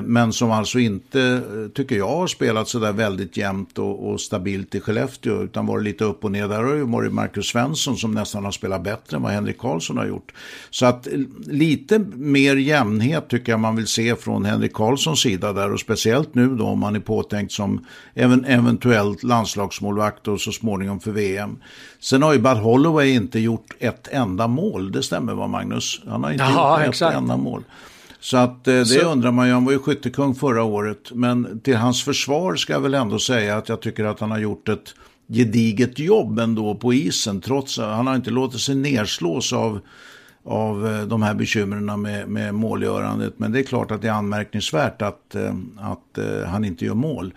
men som alltså inte, eh, tycker jag, har spelat så där väldigt jämnt och, och, stabilt i Skellefteå. Utan varit lite upp och ner. Där har ju varit Marcus Svensson som nästan har spelat bättre än vad Henrik Karlsson har gjort. Så att eh, lite mer jämnhet tycker jag man vill se från Henrik Karlssons sida där. Och speciellt nu då om man är påtänkt som även, eventuellt landslagsmålvakt och så småningom för VM. Sen har ju Bud Holloway inte gjort ett enda mål. Det stämmer va Magnus? Han har inte Jaha, gjort exakt. ett enda mål. Så att eh, det så... undrar man ju, han var ju skyttekung förra året. Men till hans försvar ska jag väl ändå säga att jag tycker att han har gjort ett gediget jobb ändå på isen. Trots att han har inte låtit sig nerslås av, av eh, de här bekymren med, med målgörandet. Men det är klart att det är anmärkningsvärt att, eh, att han inte gör mål.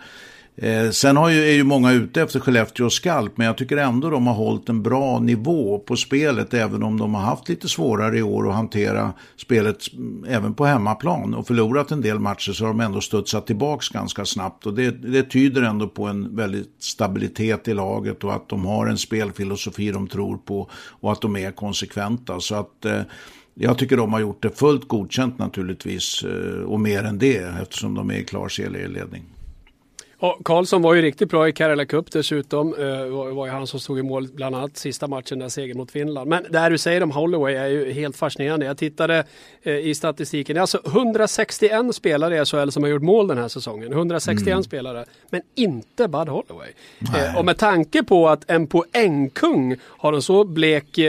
Eh, sen har ju, är ju många ute efter Skellefteå och Skalp, men jag tycker ändå de har hållit en bra nivå på spelet, även om de har haft lite svårare i år att hantera spelet mm, även på hemmaplan och förlorat en del matcher så har de ändå studsat tillbaks ganska snabbt och det, det tyder ändå på en väldigt stabilitet i laget och att de har en spelfilosofi de tror på och att de är konsekventa. Så att eh, jag tycker de har gjort det fullt godkänt naturligtvis eh, och mer än det eftersom de är i klar serieledning. Och Karlsson var ju riktigt bra i Kerala Cup dessutom. Det eh, var ju han som stod i mål bland annat sista matchen där segern mot Finland. Men det här du säger om Holloway är ju helt fascinerande. Jag tittade eh, i statistiken. Det är alltså 161 spelare i SHL som har gjort mål den här säsongen. 161 mm. spelare. Men inte Bud Holloway. Eh, och med tanke på att en poängkung har en så blek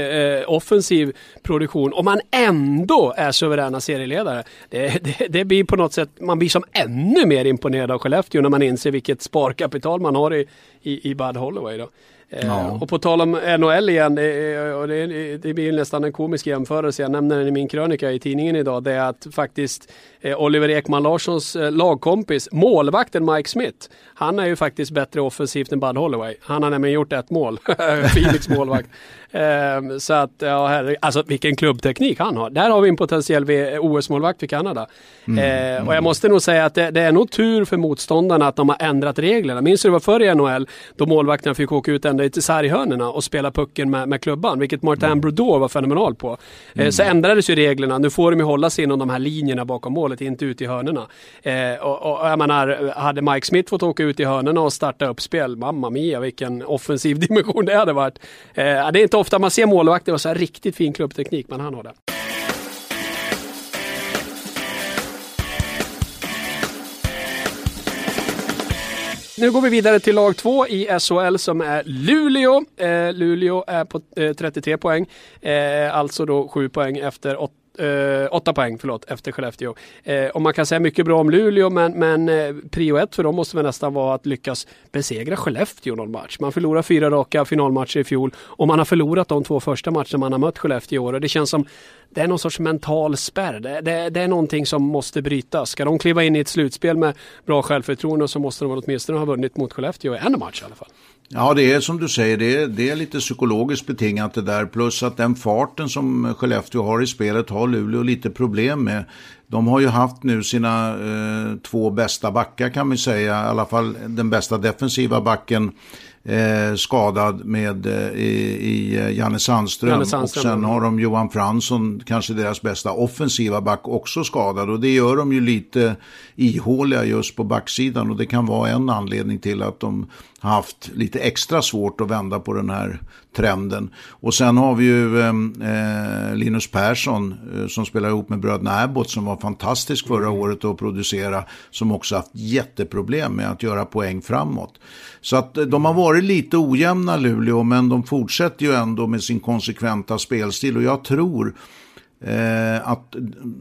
offensiv produktion och man ändå är suveräna serieledare. Det, det, det blir på något sätt, man blir som ännu mer imponerad av Skellefteå när man inser vilket sparkapital man har i, i, i Bud Holloway. Då. Eh, ja. Och på tal om NHL igen, det, och det, det blir nästan en komisk jämförelse, jag nämner den i min krönika i tidningen idag, det är att faktiskt eh, Oliver Ekman Larssons eh, lagkompis, målvakten Mike Smith, han är ju faktiskt bättre offensivt än Bud Holloway. Han har nämligen gjort ett mål, <laughs> Phoenix målvakt. Ehm, så att, ja herre, alltså vilken klubbteknik han har. Där har vi en potentiell OS-målvakt för Kanada. Mm, ehm, och jag måste nog säga att det, det, är nog tur för motståndarna att de har ändrat reglerna. Minns du det var förr i NHL då målvakterna fick åka ut ända till sarghörnorna och spela pucken med, med klubban, vilket Martin mm. Brodeur var fenomenal på. Ehm, mm. Så ändrades ju reglerna, nu får de ju hålla sig inom de här linjerna bakom målet, inte ut i hörnorna. och, och jag menar, hade Mike Smith fått åka ut i hörnorna och starta upp spel, mamma mia vilken offensiv <laughs> dimension det hade varit. det är inte ofta man ser målvakter och så här riktigt fin klubbteknik, men han har det. Nu går vi vidare till lag två i SHL som är Luleå. Eh, Luleå är på eh, 33 poäng, eh, alltså då 7 poäng efter 8 eh, åtta poäng förlåt, efter Skellefteå. Eh, och man kan säga mycket bra om Luleå men, men eh, prio ett för dem måste väl nästan vara att lyckas besegra Skellefteå någon match. Man förlorar fyra raka finalmatcher i fjol och man har förlorat de två första matcherna man har mött Skellefteå i år och det känns som det är någon sorts mental spärr. Det, det, det, är någonting som måste brytas. Ska de kliva in i ett slutspel med bra självförtroende så måste de åtminstone ha vunnit mot Skellefteå i en match i alla fall. Ja, det är som du säger, det är, det är lite psykologiskt betingat det där. Plus att den farten som Skellefteå har i spelet har Luleå lite problem med. De har ju haft nu sina eh, två bästa backar kan man säga, i alla fall den bästa defensiva backen eh, skadad med eh, i, i eh, Janne Sandström. Janne Sandström. Och sen har de Johan Fransson, kanske deras bästa offensiva back, också skadad. Och det gör de ju lite ihåliga just på backsidan. Och det kan vara en anledning till att de haft lite extra svårt att vända på den här trenden. Och sen har vi ju eh, Linus Persson eh, som spelar ihop med bröderna Abbott som var fantastisk förra mm. året att producera. Som också haft jätteproblem med att göra poäng framåt. Så att eh, de har varit lite ojämna Luleå men de fortsätter ju ändå med sin konsekventa spelstil och jag tror Eh, att,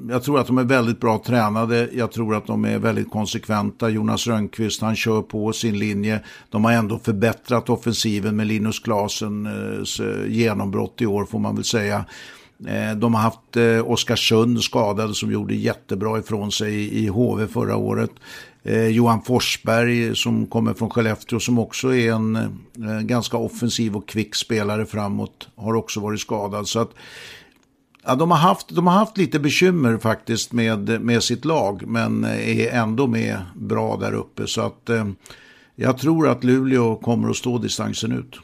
jag tror att de är väldigt bra tränade. Jag tror att de är väldigt konsekventa. Jonas Rönnqvist, han kör på sin linje. De har ändå förbättrat offensiven med Linus Klasens eh, genombrott i år får man väl säga. Eh, de har haft eh, Oskarsund skadade som gjorde jättebra ifrån sig i HV förra året. Eh, Johan Forsberg som kommer från Skellefteå som också är en eh, ganska offensiv och kvick spelare framåt har också varit skadad. Så att, ja, de, har haft, de har haft lite bekymmer faktiskt med, med sitt lag men är ändå med bra där uppe. Så att eh, jag tror att Luleå kommer att stå distansen ut.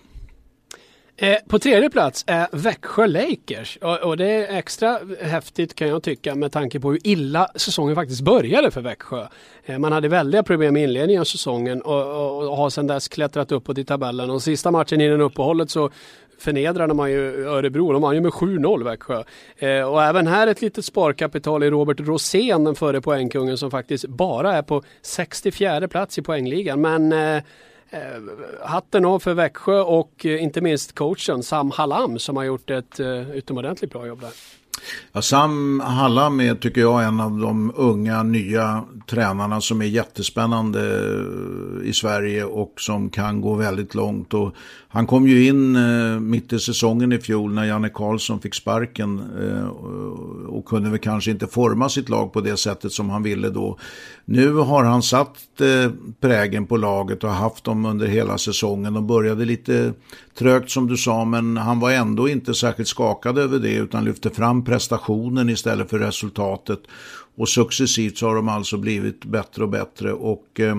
Eh, på tredje plats är Växjö Lakers och, och, det är extra häftigt kan jag tycka med tanke på hur illa säsongen faktiskt började för Växjö. Eh, man hade väldiga problem i inledningen av säsongen och, och, och har sedan dess klättrat uppåt i tabellen och sista matchen innan uppehållet så förnedrade man ju Örebro. De vann ju med 7-0 Växjö. Eh, och även här ett litet sparkapital i Robert Rosén, den före poängkungen som faktiskt bara är på 64 plats i poängligan. Men eh, eh, hatten av för Växjö och eh, inte minst coachen Sam Hallam som har gjort ett eh, utomordentligt bra jobb där. Ja, Sam Hallam är, tycker jag, en av de unga nya tränarna som är jättespännande eh, i Sverige och som kan gå väldigt långt. Och han kom ju in eh, mitt i säsongen i fjol när Janne Karlsson fick sparken eh, och kunde väl kanske inte forma sitt lag på det sättet som han ville då. Nu har han satt eh, prägen på laget och haft dem under hela säsongen. De började lite trögt som du sa men han var ändå inte särskilt skakad över det utan lyfte fram prestationen istället för resultatet. Och successivt så har de alltså blivit bättre och bättre och eh,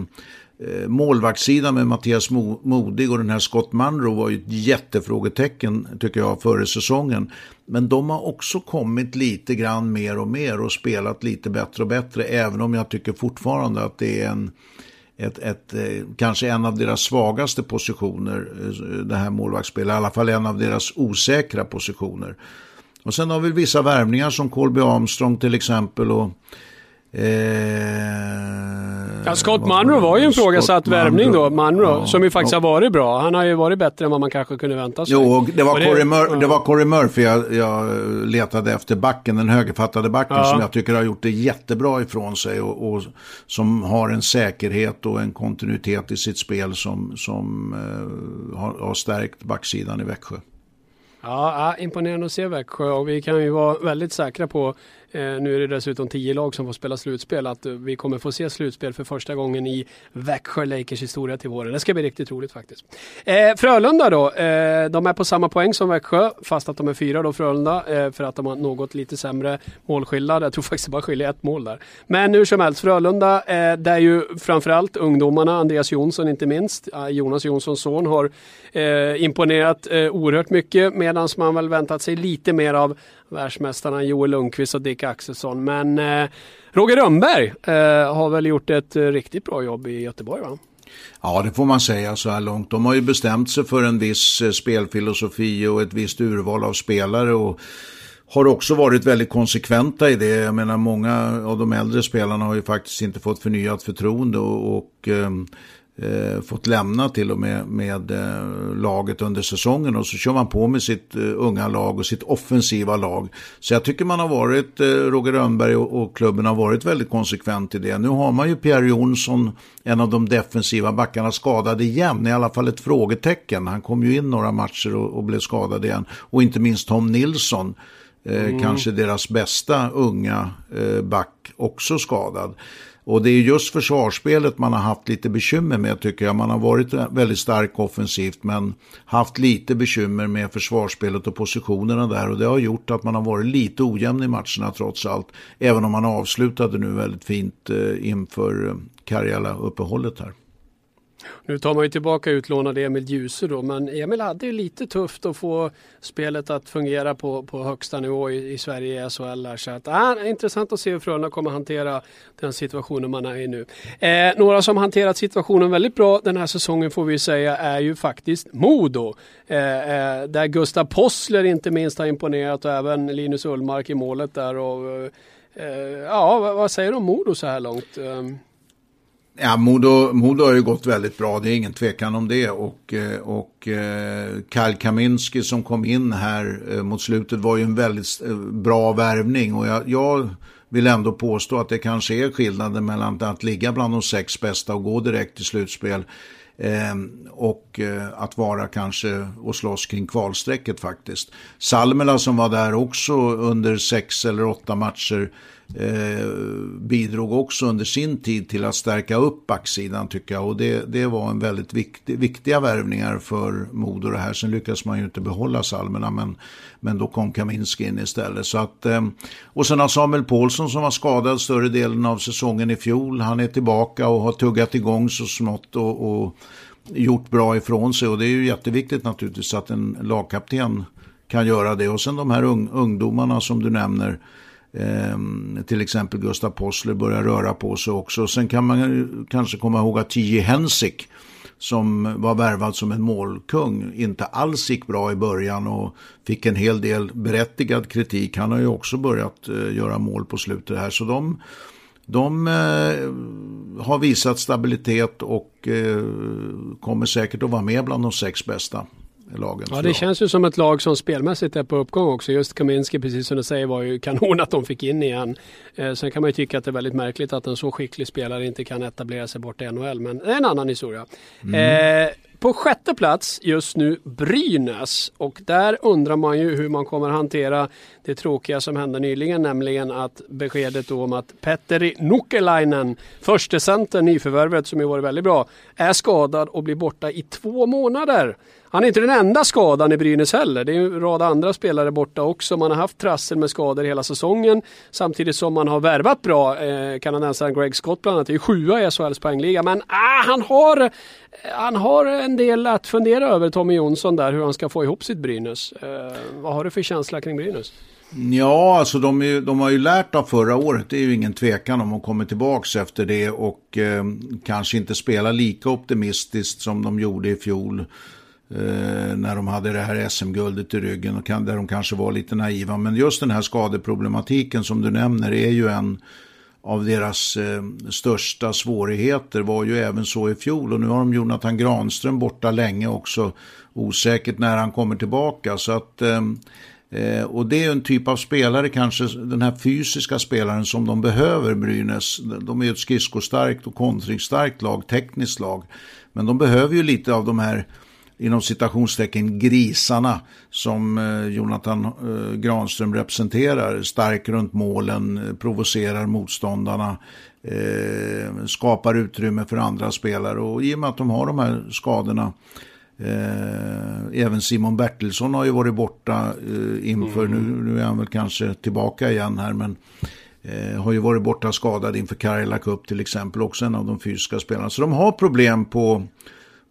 Eh, målvaktssidan med Mattias Modig och den här Scott Munro var ju ett jättefrågetecken tycker jag före säsongen. Men de har också kommit lite grann mer och mer och spelat lite bättre och bättre även om jag tycker fortfarande att det är en ett, ett, eh, kanske en av deras svagaste positioner, eh, det här målvaktsspelet, i alla fall en av deras osäkra positioner. Och sen har vi vissa värvningar som Colby Armstrong till exempel och Eh, ja, Scott Munro var ju en frågasatt värvning då, Munro, ja, som ju faktiskt ja. har varit bra. Han har ju varit bättre än vad man kanske kunde vänta sig. Jo, det var, det, Corey, Mur det var Corey Murphy jag, jag, letade efter backen, den högerfattade backen som jag tycker har gjort det jättebra ifrån sig och, och, som har en säkerhet och en kontinuitet i sitt spel som, som uh, har, har stärkt backsidan i Växjö. Ja, imponerande att se Växjö och vi kan ju vara väldigt säkra på Eh, Eh, nu är det dessutom tio lag som får spela slutspel. Att eh, vi kommer få se slutspel för första gången i Växjö Lakers historia till våren. Det ska bli riktigt roligt faktiskt. Eh, Frölunda då, eh, de är på samma poäng som Växjö fast att de är fyra då Frölunda eh, för att de har något lite sämre målskillnad. Jag tror faktiskt bara skiljer ett mål där. Men hur som helst, Frölunda eh, där ju framförallt ungdomarna, Andreas Jonsson inte minst, Jonas Jonssons son har eh, imponerat eh, oerhört mycket medan man väl väntat sig lite mer av världsmästarna Joel Lundqvist och Dick Axelsson. Men eh, Roger Rönnberg eh, har väl gjort ett eh, riktigt bra jobb i Göteborg va? Ja, det får man säga så här långt. De har ju bestämt sig för en viss eh, spelfilosofi och ett visst urval av spelare. och har också varit väldigt konsekventa i det. Jag menar många av de äldre spelarna har ju faktiskt inte fått förnyat förtroende och, och ehm, eh, fått lämna till och med, med eh, laget under säsongen och så kör man på med sitt eh, unga lag och sitt offensiva lag. Så jag tycker man har varit, eh, Roger Rönnberg och, och, klubben har varit väldigt konsekvent i det. Nu har man ju Pierre Jonsson, en av de defensiva backarna, skadad igen, i alla fall ett frågetecken. Han kom ju in några matcher och, och blev skadad igen. Och inte minst Tom Nilsson. Eh, mm. Kanske deras bästa unga eh, back också skadad. Och det är just försvarsspelet man har haft lite bekymmer med tycker jag. Man har varit väldigt stark offensivt men haft lite bekymmer med försvarsspelet och positionerna där. Och det har gjort att man har varit lite ojämn i matcherna trots allt. Även om man avslutade nu väldigt fint eh, inför eh, Karjala-uppehållet här. Nu tar man ju tillbaka utlånade Emil Djuse då, men Emil hade ju lite tufft att få spelet att fungera på, på högsta nivå i, i Sverige i SHL. Så att, äh, intressant att se hur Frölunda kommer hantera den situationen man är i nu. Eh, några som hanterat situationen väldigt bra den här säsongen får vi säga är ju faktiskt Modo. Eh, eh, där Gustav Possler inte minst har imponerat och även Linus Ullmark i målet där. Och, eh, eh ja, vad, vad säger du om Modo så här långt? Ehm. Ja, Modo, Modo har ju gått väldigt bra, det är ingen tvekan om det. Och, eh, och eh, Karl Kyle Kaminski som kom in här eh, mot slutet var ju en väldigt bra värvning. Och jag, jag vill ändå påstå att det kanske är skillnaden mellan att ligga bland de sex bästa och gå direkt till slutspel eh, och eh, att vara kanske och slåss kring kvalstrecket faktiskt. Salmela som var där också under sex eller åtta matcher eh, bidrog också under sin tid till att stärka upp backsidan tycker jag. Och det, det var en väldigt viktig, viktiga värvningar för Modo det här. Sen lyckades man ju inte behålla Salmerna men, men då kom Kaminski in istället. Så att, eh, och sen har Samuel Paulsson som var skadad större delen av säsongen i fjol. Han är tillbaka och har tuggat igång så smått och, och gjort bra ifrån sig. Och det är ju jätteviktigt naturligtvis att en lagkapten kan göra det. Och sen de här ung, ungdomarna som du nämner. Ehm, till exempel Gustav Possler börjar röra på sig också. Sen kan man kanske komma ihåg att T.J. Hensik som var värvad som en målkung inte alls gick bra i början och fick en hel del berättigad kritik. Han har ju också börjat eh, göra mål på slutet här. Så de, de eh, har visat stabilitet och eh, kommer säkert att vara med bland de sex bästa lagen. Ja, det känns ju som ett lag som spelmässigt är på uppgång också. Just Kaminski, precis som du säger, var ju kanon att de fick in igen. Eh, sen kan man ju tycka att det är väldigt märkligt att en så skicklig spelare inte kan etablera sig bort i NHL, men det är en annan historia. Mm. Eh, på sjätte plats just nu Brynäs och där undrar man ju hur man kommer hantera det tråkiga som hände nyligen, nämligen att beskedet då om att Petteri Nukkelainen, förste center nyförvärvet som ju varit väldigt bra, är skadad och blir borta i två månader. Han är inte den enda skadan i Brynäs heller. Det är en rad andra spelare borta också. Man har haft trassel med skador hela säsongen. Samtidigt som man har värvat bra. Eh, kanadensaren Greg Scott bland annat är ju sjua i SHLs poängliga. Men ah, han, har, han har en del att fundera över, Tommy Jonsson där, hur han ska få ihop sitt Brynäs. Eh, vad har du för känsla kring Brynäs? Ja, alltså de, är, de, har ju lärt av förra året. Det är ju ingen tvekan om att kommer tillbaka efter det och eh, kanske inte spela lika optimistiskt som de gjorde i fjol. Eh, när de hade det här SM-guldet i ryggen och kan, där de kanske var lite naiva. Men just den här skadeproblematiken som du nämner är ju en av deras eh, största svårigheter var ju även så i fjol och nu har de Jonathan Granström borta länge också osäkert när han kommer tillbaka så att eh, eh, och det är en typ av spelare kanske den här fysiska spelaren som de behöver Brynäs. De är ju ett skridskostarkt och kontringsstarkt lag tekniskt lag. Men de behöver ju lite av de här inom citationstecken grisarna som eh, Jonathan eh, Granström representerar. Stark runt målen, eh, provocerar motståndarna, eh, skapar utrymme för andra spelare. Och i och med att de har de här skadorna även Simon Bertilsson har ju varit borta inför, mm. nu, nu är han väl kanske tillbaka igen här men har ju varit borta skadad inför Karjala Cup till exempel, också en av de fysiska spelarna. Så de har problem på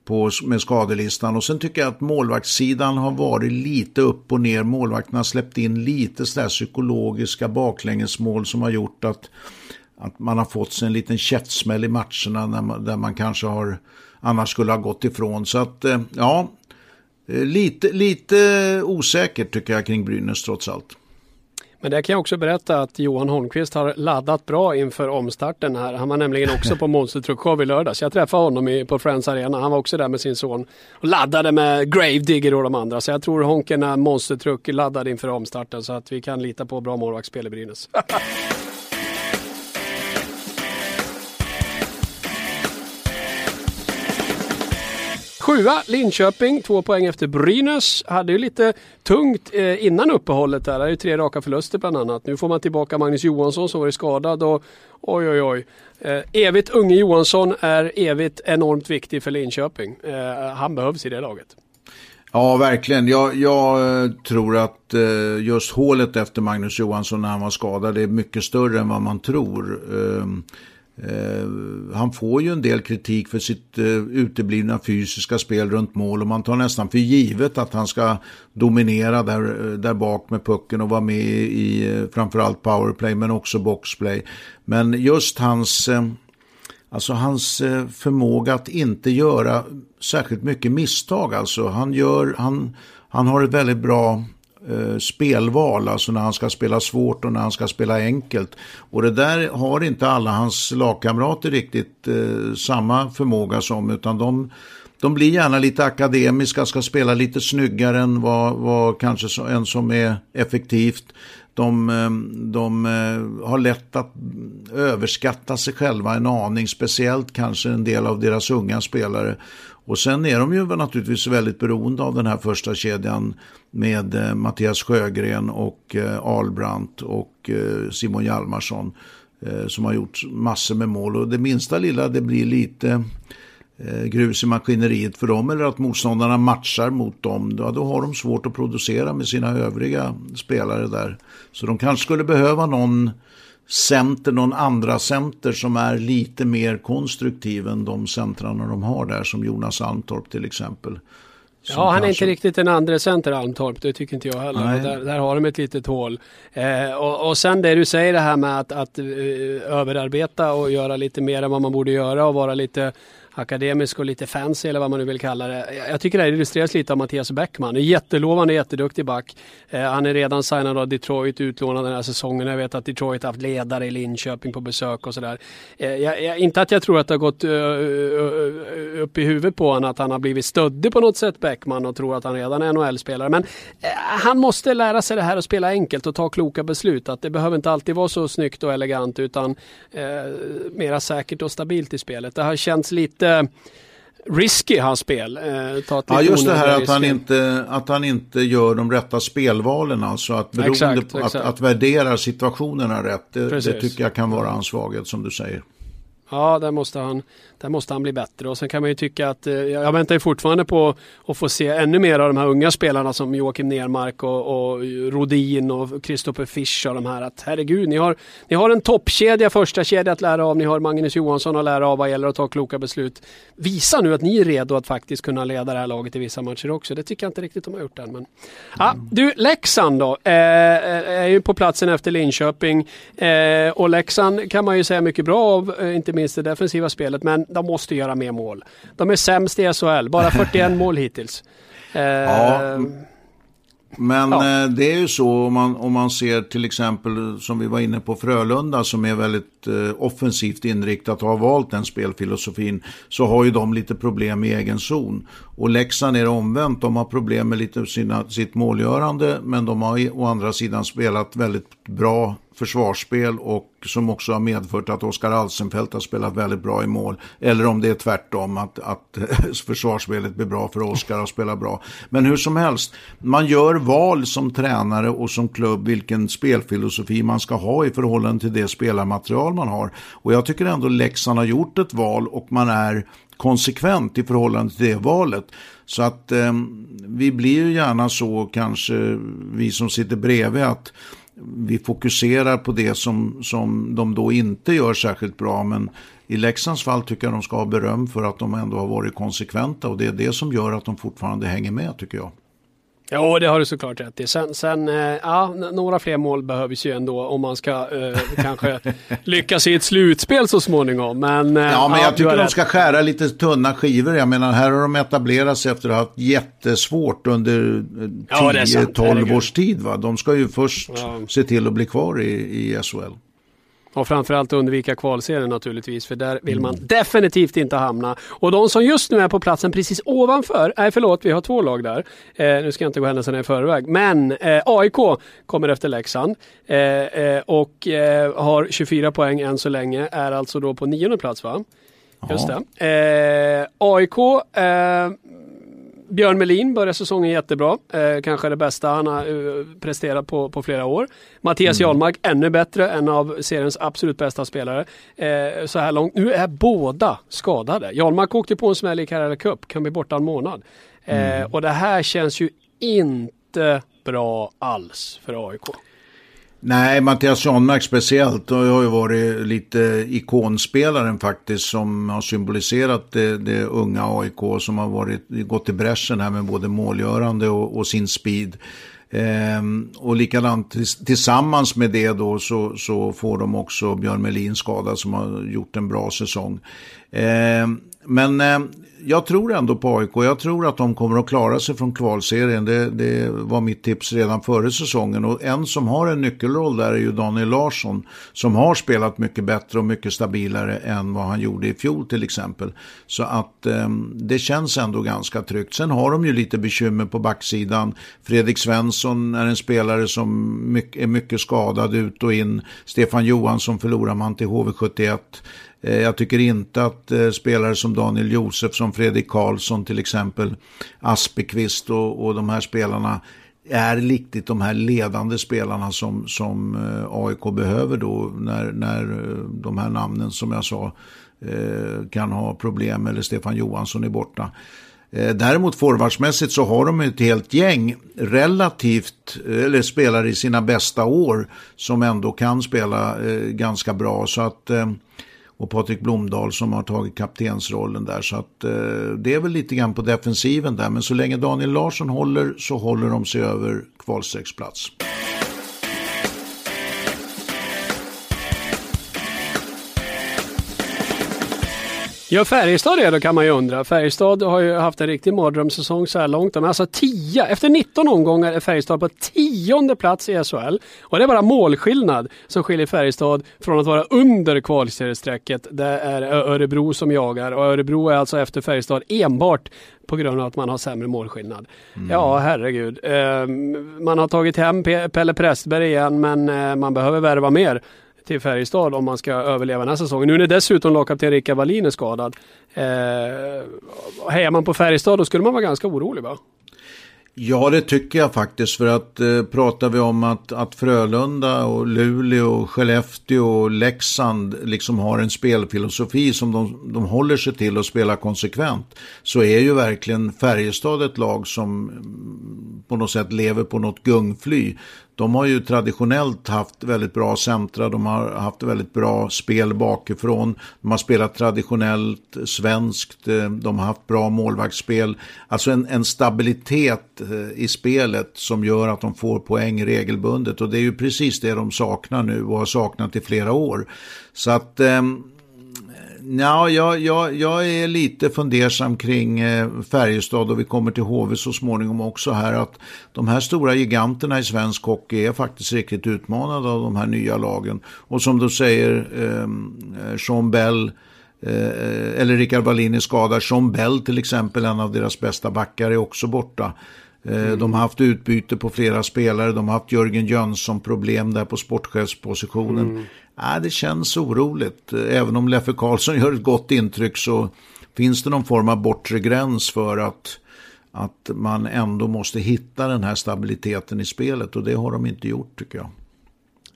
på, med skadelistan. Och sen tycker jag att målvaktssidan har varit lite upp och ner. Målvakterna har släppt in lite sådär psykologiska baklängesmål som har gjort att, att man har fått sig en liten käftsmäll i matcherna där man, där man kanske har annars skulle ha gått ifrån. Så att eh, ja, eh, lite, lite osäkert tycker jag kring Brynäs trots allt. Men där kan jag också berätta att Johan Holmqvist har laddat bra inför omstarten här. Han var nämligen också på <laughs> Monster Truck Show i lördags. Jag träffade honom på Friends Arena. Han var också där med sin son och laddade med Gravedigger och de andra. Så jag tror Honken är Monster Truck laddad inför omstarten så att vi kan lita på bra målvaktsspel i Brynäs. <laughs> Sjua Linköping, två poäng efter Brynäs. Hade ju lite tungt eh, innan uppehållet där. Det är ju tre raka förluster bland annat. Nu får man tillbaka Magnus Johansson som varit skadad och oj oj oj. Eh, evigt unge Johansson är evigt enormt viktig för Linköping. Eh, han behövs i det laget. Ja, verkligen. Jag, jag, eh, tror att eh, just hålet efter Magnus Johansson när han var skadad är mycket större än vad man tror. Ehm, Eh, han får ju en del kritik för sitt eh, uteblivna fysiska spel runt mål och man tar nästan för givet att han ska dominera där, eh, där bak med pucken och vara med i framförallt powerplay men också boxplay. Men just hans, alltså hans förmåga att inte göra särskilt mycket misstag. Alltså han, gör, han, han har ett väldigt bra eh, spelval, alltså när han ska spela svårt och när han ska spela enkelt. Och det där har inte alla hans lagkamrater riktigt eh, samma förmåga som, utan de de blir gärna lite akademiska, ska spela lite snyggare än vad, vad kanske en som är effektivt. De, eh, de eh, har lätt att överskatta sig själva en aning, speciellt kanske en del av deras unga spelare. Och sen är de ju naturligtvis väldigt beroende av den här första kedjan med eh, Mattias Sjögren och eh, Albrandt och eh, Simon Hjalmarsson eh, som har gjort massor med mål. Och det minsta lilla det blir lite Eh, grus i maskineriet för dem eller att motståndarna matchar mot dem, då, då har de svårt att producera med sina övriga spelare där. Så de kanske skulle behöva någon center, någon andra center som är lite mer konstruktiv än de centrarna de har där, som Jonas Almtorp till exempel. Ja, han kanske... är inte riktigt en andra center Almtorp, det tycker inte jag heller. Där, där, har de ett litet hål. Eh, och, och sen det du säger det här med att, att uh, överarbeta och göra lite mer än vad man borde göra och vara lite akademisk och lite fancy eller vad man nu vill kalla det. Jag tycker det här illustreras lite av Mattias Bäckman. En jättelovande, jätteduktig back. Eh, han är redan signad av Detroit, utlånad den här säsongen. Jag vet att Detroit haft ledare i Linköping på besök och sådär. Eh, inte att jag tror att det har gått uh, upp i huvudet på honom att han har blivit stöddig på något sätt, Bäckman, och tror att han redan är NHL-spelare. Men eh, han måste lära sig det här att spela enkelt och ta kloka beslut. Att det behöver inte alltid vara så snyggt och elegant utan eh, mera säkert och stabilt i spelet. Det har känts lite lite risky hans spel. Eh, ja, just det här att han, inte, att han inte gör de rätta spelvalen. Alltså att, beroende exakt, på, exakt. Att, att värdera situationerna rätt. Det, det, tycker jag kan vara hans svaghet som du säger. Ja, där måste, han, där måste han bli bättre. Och sen kan man ju tycka att, eh, jag väntar ju fortfarande på att få se ännu mer av de här unga spelarna som Joakim Nermark och, och Rodin och Kristoffer Fisch och de här. Att herregud, ni har, ni har en toppkedja, första kedja att lära av. Ni har Magnus Johansson att lära av vad gäller att ta kloka beslut. Visa nu att ni är redo att faktiskt kunna leda det här laget i vissa matcher också. Det tycker jag inte riktigt de har gjort än. Men... Ah, du, Leksand då, eh, eh, är ju på platsen efter Linköping. Eh, och Leksand kan man ju säga mycket bra av, eh, inte minst det defensiva spelet, men de måste göra mer mål. De är sämst i SHL, bara 41 <laughs> mål hittills. Eh, ja. Men ja. Eh, det är ju så om man, om man ser till exempel som vi var inne på Frölunda som är väldigt eh, offensivt inriktat och har valt den spelfilosofin så har ju de lite problem i egen zon. Och Leksand är det omvänt, de har problem med lite sina, sitt målgörande men de har å andra sidan spelat väldigt bra försvarsspel och som också har medfört att Oskar Alsenfelt har spelat väldigt bra i mål. Eller om det är tvärtom, att, att <laughs> försvarsspelet blir bra för Oskar att spela bra. Men hur som helst, man gör val som tränare och som klubb vilken spelfilosofi man ska ha i förhållande till det spelarmaterial man har. Och jag tycker ändå Leksand har gjort ett val och man är konsekvent i förhållande till det valet. Så att eh, vi blir ju gärna så kanske vi som sitter bredvid att vi fokuserar på det som, som de då inte gör särskilt bra. Men i Leksands fall tycker jag de ska ha beröm för att de ändå har varit konsekventa och det är det som gör att de fortfarande hänger med tycker jag. Ja, det har du såklart rätt i. Sen, sen eh, ja, några fler mål behövs ju ändå om man ska eh, <laughs> kanske lyckas i ett slutspel så småningom. Men, eh, ja, men jag ja, tycker de ska skära lite tunna skivor. Jag menar, här har de etablerat sig efter att ha haft jättesvårt under 10-12 ja, års tid. Va? De ska ju först ja. se till att bli kvar i, i SHL. Och framförallt undvika kvalserien naturligtvis, för där vill man definitivt inte hamna. Och de som just nu är på platsen precis ovanför, nej förlåt, vi har två lag där. Eh, nu ska jag inte gå händelserna i förväg, men eh, AIK kommer efter Leksand eh, eh och eh, har 24 poäng än så länge, är alltså då på nionde plats va? Just det. Eh, AIK Björn Melin börjar säsongen jättebra. Eh, kanske det bästa han har uh, presterat på, på flera år. Mattias mm. Jarlmark ännu bättre, en av seriens absolut bästa spelare. Eh, så här långt. Nu är båda skadade. Jarlmark åkte på en smäll i Carrera Cup, kan bli borta en månad. Eh, mm. Och det här känns ju inte bra alls för AIK. Nej, Mattias Janmark speciellt och har ju varit lite ikonspelaren faktiskt som har symboliserat det, det unga AIK som har varit, gått i bräschen här med både målgörande och, och sin speed. Ehm, och likadant tillsammans med det då så, så får de också Björn Melin skada som har gjort en bra säsong. Ehm, men eh, jag tror ändå på AIK. Jag tror att de kommer att klara sig från kvalserien. Det, det, var mitt tips redan före säsongen. Och en som har en nyckelroll där är ju Daniel Larsson. Som har spelat mycket bättre och mycket stabilare än vad han gjorde i fjol till exempel. Så att eh, det känns ändå ganska tryggt. Sen har de ju lite bekymmer på backsidan. Fredrik Svensson är en spelare som mycket, är mycket skadad ut och in. Stefan Johansson förlorar man till HV71. Eh, jag tycker inte att eh, spelare som Daniel Josefsson, Fredrik Karlsson till exempel, Aspekvist och, och de här spelarna är riktigt de här ledande spelarna som, som eh, AIK behöver då när, när de här namnen som jag sa kan ha problem eller Stefan Johansson är borta. Däremot forwardsmässigt så har de ett helt gäng relativt, eller spelar i sina bästa år som ändå kan spela ganska bra. Så att och Patrik Blomdahl som har tagit kaptensrollen där. Så att, eh, det är väl lite grann på defensiven där. Men så länge Daniel Larsson håller så håller de sig över kvalstrecksplats. Ja, Färjestad är då kan man ju undra. Färjestad har ju haft en riktig mardrömssäsong så här långt. Men alltså 10, efter 19 omgångar är Färjestad på tionde plats i SHL. Och det är bara målskillnad som skiljer Färjestad från att vara under kvalseriestrecket. Det är Örebro som jagar och Örebro är alltså efter Färjestad enbart på grund av att man har sämre målskillnad. Mm. Ja, herregud. Ehm, man har tagit hem Pelle Prästberg igen men eh, man behöver värva mer till Färjestad om man ska överleva den här säsongen. Nu när dessutom lagkapten Rickard Wallin är skadad. Eh, hejar man på Färjestad då skulle man vara ganska orolig va? Ja, det tycker jag faktiskt. För att eh, pratar vi om att, att Frölunda och Luleå och Skellefteå och Leksand liksom har en spelfilosofi som de, de håller sig till och spelar konsekvent. Så är ju verkligen Färjestad ett lag som mm, på något sätt lever på något gungfly. De har ju traditionellt haft väldigt bra centra, de har haft väldigt bra spel bakifrån, de har spelat traditionellt svenskt, eh, de har haft bra målvaktsspel. Alltså en, en stabilitet eh, i spelet som gör att de får poäng regelbundet och det är ju precis det de saknar nu och har saknat i flera år. Så att Eh, Ja, jag, jag, jag är lite fundersam kring eh, Färjestad och vi kommer till HV så småningom också här att de här stora giganterna i svensk hockey är faktiskt riktigt utmanade av de här nya lagen. Och som du säger, ehm, eh, Sean Bell eh, eh, eller Rickard Wallin är skadad. Sean Bell till exempel, en av deras bästa backar, är också borta. Eh, mm. De har haft utbyte på flera spelare. De har haft Jörgen Jönsson problem där på sportchefspositionen. Mm. Äh, det känns oroligt. Även om Leffe Karlsson <laughs> gör ett gott intryck så finns det någon form av bortre gräns för att, att man ändå måste hitta den här stabiliteten i spelet och det har de inte gjort tycker jag.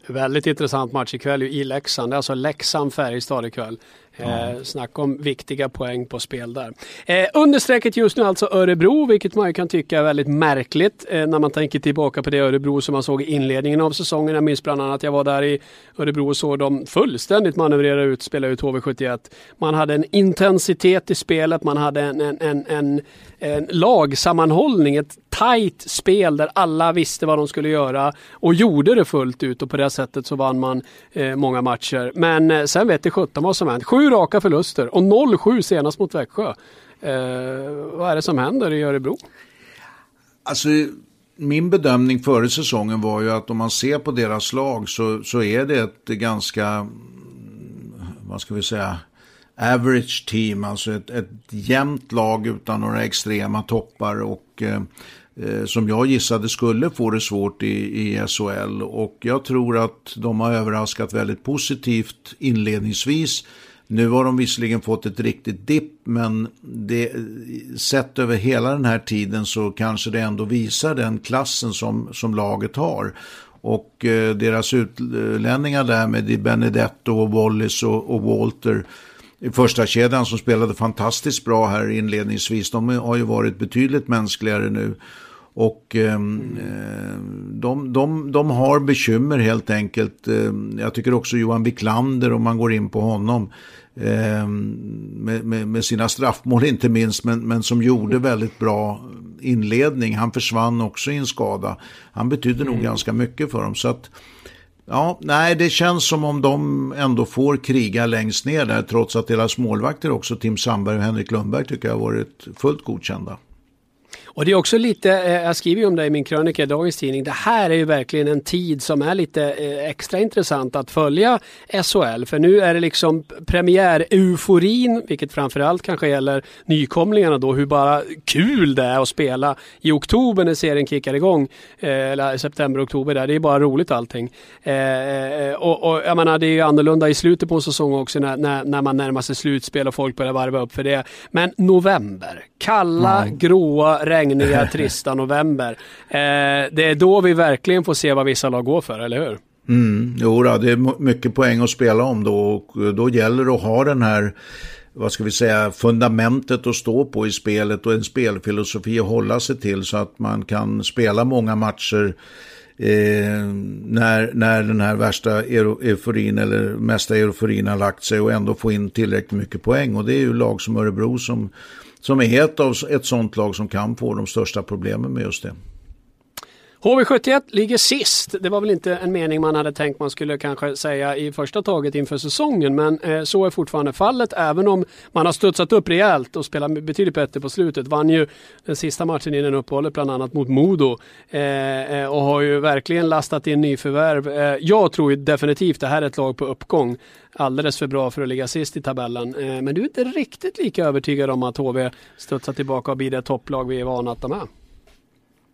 Väldigt intressant match ikväll i Leksand. Det är alltså Leksand-Färjestad ikväll. Eh, snacka om viktiga poäng på spel där. Eh, understrecket just nu alltså Örebro, vilket man ju kan tycka är väldigt märkligt eh, när man tänker tillbaka på det Örebro som man såg i inledningen av säsongen. Jag minns bland annat att jag var där i Örebro och såg dem fullständigt manövrera ut, spela ut HV71. Man hade en intensitet i spelet, man hade en, en, en, en, en lagsammanhållning, ett tajt spel där alla visste vad de skulle göra och gjorde det fullt ut och på det sättet så vann man eh, många matcher. Men eh, sen vet det sjutton vad som hänt. Sju raka förluster och 0-7 senast mot Växjö. Eh, vad är det som händer i Örebro? Alltså, min bedömning före säsongen var ju att om man ser på deras lag så, så är det ett ganska, vad ska vi säga, average team, alltså ett, ett jämnt lag utan några extrema toppar och eh, eh som jag gissade skulle få det svårt i, i SHL. Och jag tror att de har överraskat väldigt positivt inledningsvis. Nu har de visserligen fått ett riktigt dipp men det, sett över hela den här tiden så kanske det ändå visar den klassen som, som laget har. Och eh, deras utlänningar där med Benedetto och Wallis och, och Walter i första kedjan som spelade fantastiskt bra här inledningsvis. De har ju varit betydligt mänskligare nu. Och ehm, eh, de, de, de har bekymmer helt enkelt. Eh, jag tycker också Johan Wiklander om man går in på honom. Eh, med, med, med, sina straffmål inte minst, men, men som gjorde väldigt bra inledning. Han försvann också i en skada. Han betydde mm. nog ganska mycket för dem. Så att Ja, nej, det känns som om de ändå får kriga längst ner där, trots att deras målvakter också, Tim Sandberg och Henrik Lundberg, tycker jag har varit fullt godkända. Och det är också lite, eh, jag skriver ju om det i min krönika i dagens tidning, det här är ju verkligen en tid som är lite eh, extra intressant att följa SHL. För nu är det liksom premiär-euforin, vilket framförallt kanske gäller nykomlingarna då, hur bara kul det är att spela i oktober när serien kickar igång. Eh, eller september, oktober där, det är bara roligt allting. Och, och jag menar, det är ju annorlunda i slutet på en säsong också när, när, när man närmar sig slutspel och folk börjar varva upp för det. Men november, kalla, mm. gråa, regniga, <laughs> trista november. Eh, det är då vi verkligen får se vad vissa lag går för, eller hur? Mm, jo, då, det är mycket poäng att spela om då och då gäller det att ha den här vad ska vi säga, fundamentet att stå på i spelet och en spelfilosofi att hålla sig till så att man kan spela många matcher eh, när, när den här värsta euforin eller mesta euforin har lagt sig och ändå få in tillräckligt mycket poäng. Och det är ju lag som Örebro som som är ett av ett sånt lag som kan få de största problemen med just det. HV71 ligger sist. Det var väl inte en mening man hade tänkt man skulle kanske säga i första taget inför säsongen. Men eh, så är fortfarande fallet. Även om man har studsat upp rejält och spelat betydligt bättre på slutet. Vann ju den sista matchen innan uppehållet bland annat mot Modo. Eh, eh, och har ju verkligen lastat in nyförvärv. Jag tror ju definitivt det här är ett lag på uppgång. Alldeles för bra för att ligga sist i tabellen. Men du är inte riktigt lika övertygad om att HV studsar tillbaka och blir det topplag vi är vana att de är.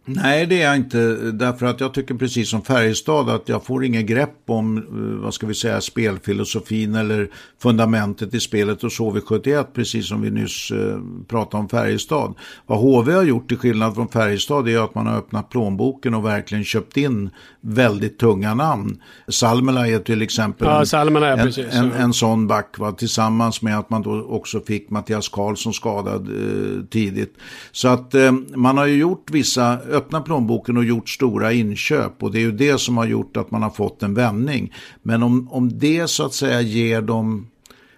Nej, det är jag inte. Därför att jag tycker precis som Färjestad att jag får inget grepp om, eh, vad ska vi säga, spelfilosofin eller fundamentet i spelet och så vid 71, precis som vi nyss eh, pratade om Färjestad. Vad HV har gjort till skillnad från Färjestad är att man har öppnat plånboken och verkligen köpt in väldigt tunga namn. Salmela är till exempel ja, Salmela, en, precis, en, en, sån back, va? tillsammans med att man då också fick Mattias Karlsson skadad eh, tidigt. Så att eh, man har ju gjort vissa öppnat plånboken och gjort stora inköp. Och det är ju det som har gjort att man har fått en vändning. Men om, om det så att säga ger dem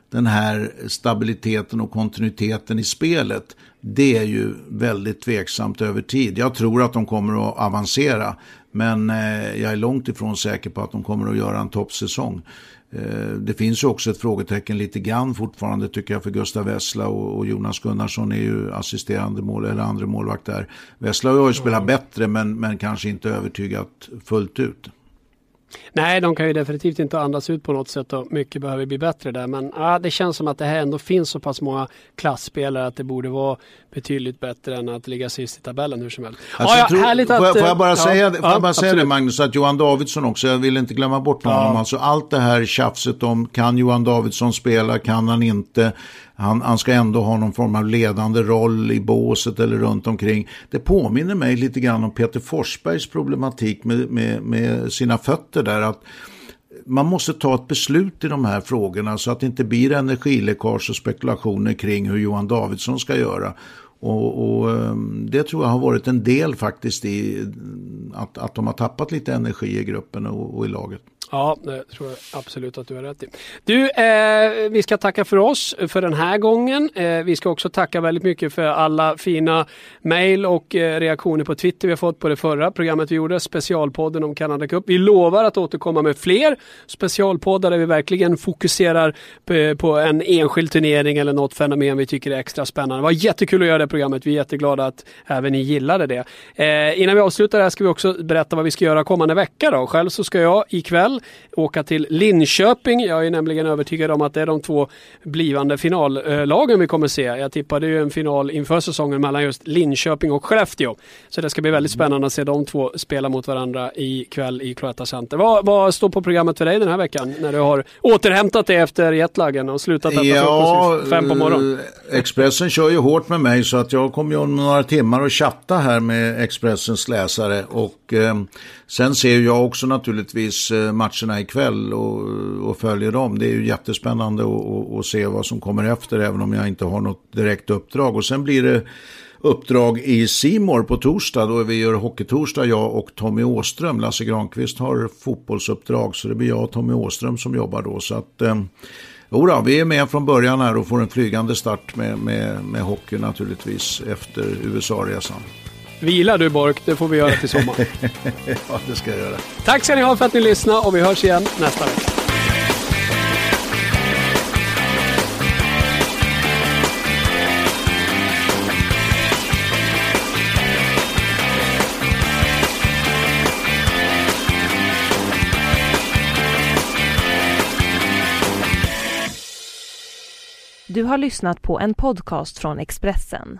den här stabiliteten och kontinuiteten i spelet. Det är ju väldigt tveksamt över tid. Jag tror att de kommer att avancera. Men eh, jag är långt ifrån säker på att de kommer att göra en toppsäsong. Eh, det finns ju också ett frågetecken lite grann fortfarande tycker jag för Gustav Wessla och Jonas Gunnarsson är ju assisterande mål eller andra målvakt där. Wessla har ju spelat bättre men, men kanske inte övertygat fullt ut. Nej, de kan ju definitivt inte andas ut på något sätt och mycket behöver bli bättre där. Men ja, det känns som att det här ändå finns så pass många klassspelare att det borde vara betydligt bättre än att ligga sist i tabellen hur som helst. Alltså, ja, tror, härligt får, jag, bara ja, säga, får jag bara säga det Magnus, att Johan Davidsson också, jag vill inte glömma bort honom. Ja. Alltså allt det här tjafset om kan Johan Davidsson spela, kan han inte? Han, han ska ändå ha någon form av ledande roll i båset eller runt omkring. Det påminner mig lite grann om Peter Forsbergs problematik med, med, med sina fötter där. att man måste ta ett beslut i de här frågorna så att det inte blir energiläckage och spekulationer kring hur Johan Davidsson ska göra. Och, och, ehm, det tror jag har varit en del faktiskt i att, att de har tappat lite energi i gruppen och, och i laget. Ja, det tror jag absolut att du har rätt i. Du, eh, vi ska tacka för oss för den här gången. Eh, vi ska också tacka väldigt mycket för alla fina mejl och eh, reaktioner på Twitter vi har fått på det förra programmet vi gjorde, specialpodden om Canada Cup. Vi lovar att återkomma med fler specialpoddar där vi verkligen fokuserar på, på en enskild turnering eller något fenomen vi tycker är extra spännande. Det var jättekul att göra det programmet. Vi är jätteglada att även ni gillade det. Eh, innan vi avslutar det här ska vi också berätta vad vi ska göra kommande vecka. Då. Själv så ska jag ikväll åka till Linköping. Jag är nämligen övertygad om att det är de två blivande finallagen vi kommer se. Jag tippade ju en final inför säsongen mellan just Linköping och Skellefteå. Så det ska bli väldigt spännande att se de två spela mot varandra ikväll i Cloetta Center. Vad, vad står på programmet för dig den här veckan när du har återhämtat dig efter jetlagen och slutat äta ja, frukost fem på morgonen? Eh, Expressen kör ju hårt med mig så att jag kommer ju om några timmar att chatta här med Expressens läsare och eh, sen ser jag också naturligtvis eh, matcherna ikväll och, och följer dem. Det är ju jättespännande att se vad som kommer efter även om jag inte har något direkt uppdrag. Och sen blir det uppdrag i Simor på torsdag då vi gör Hockeytorsdag, jag och Tommy Åström. Lasse Granqvist har fotbollsuppdrag så det blir jag och Tommy Åström som jobbar då. Så att, eh, Jodå, vi är med från början här och får en flygande start med, med, med hockey naturligtvis efter USA-resan. Vila du Bork, det får vi göra till sommaren. <laughs> ja, det ska jag göra. Tack ska ni ha för att ni lyssnade och vi hörs igen nästa vecka. Du har lyssnat på en podcast från Expressen.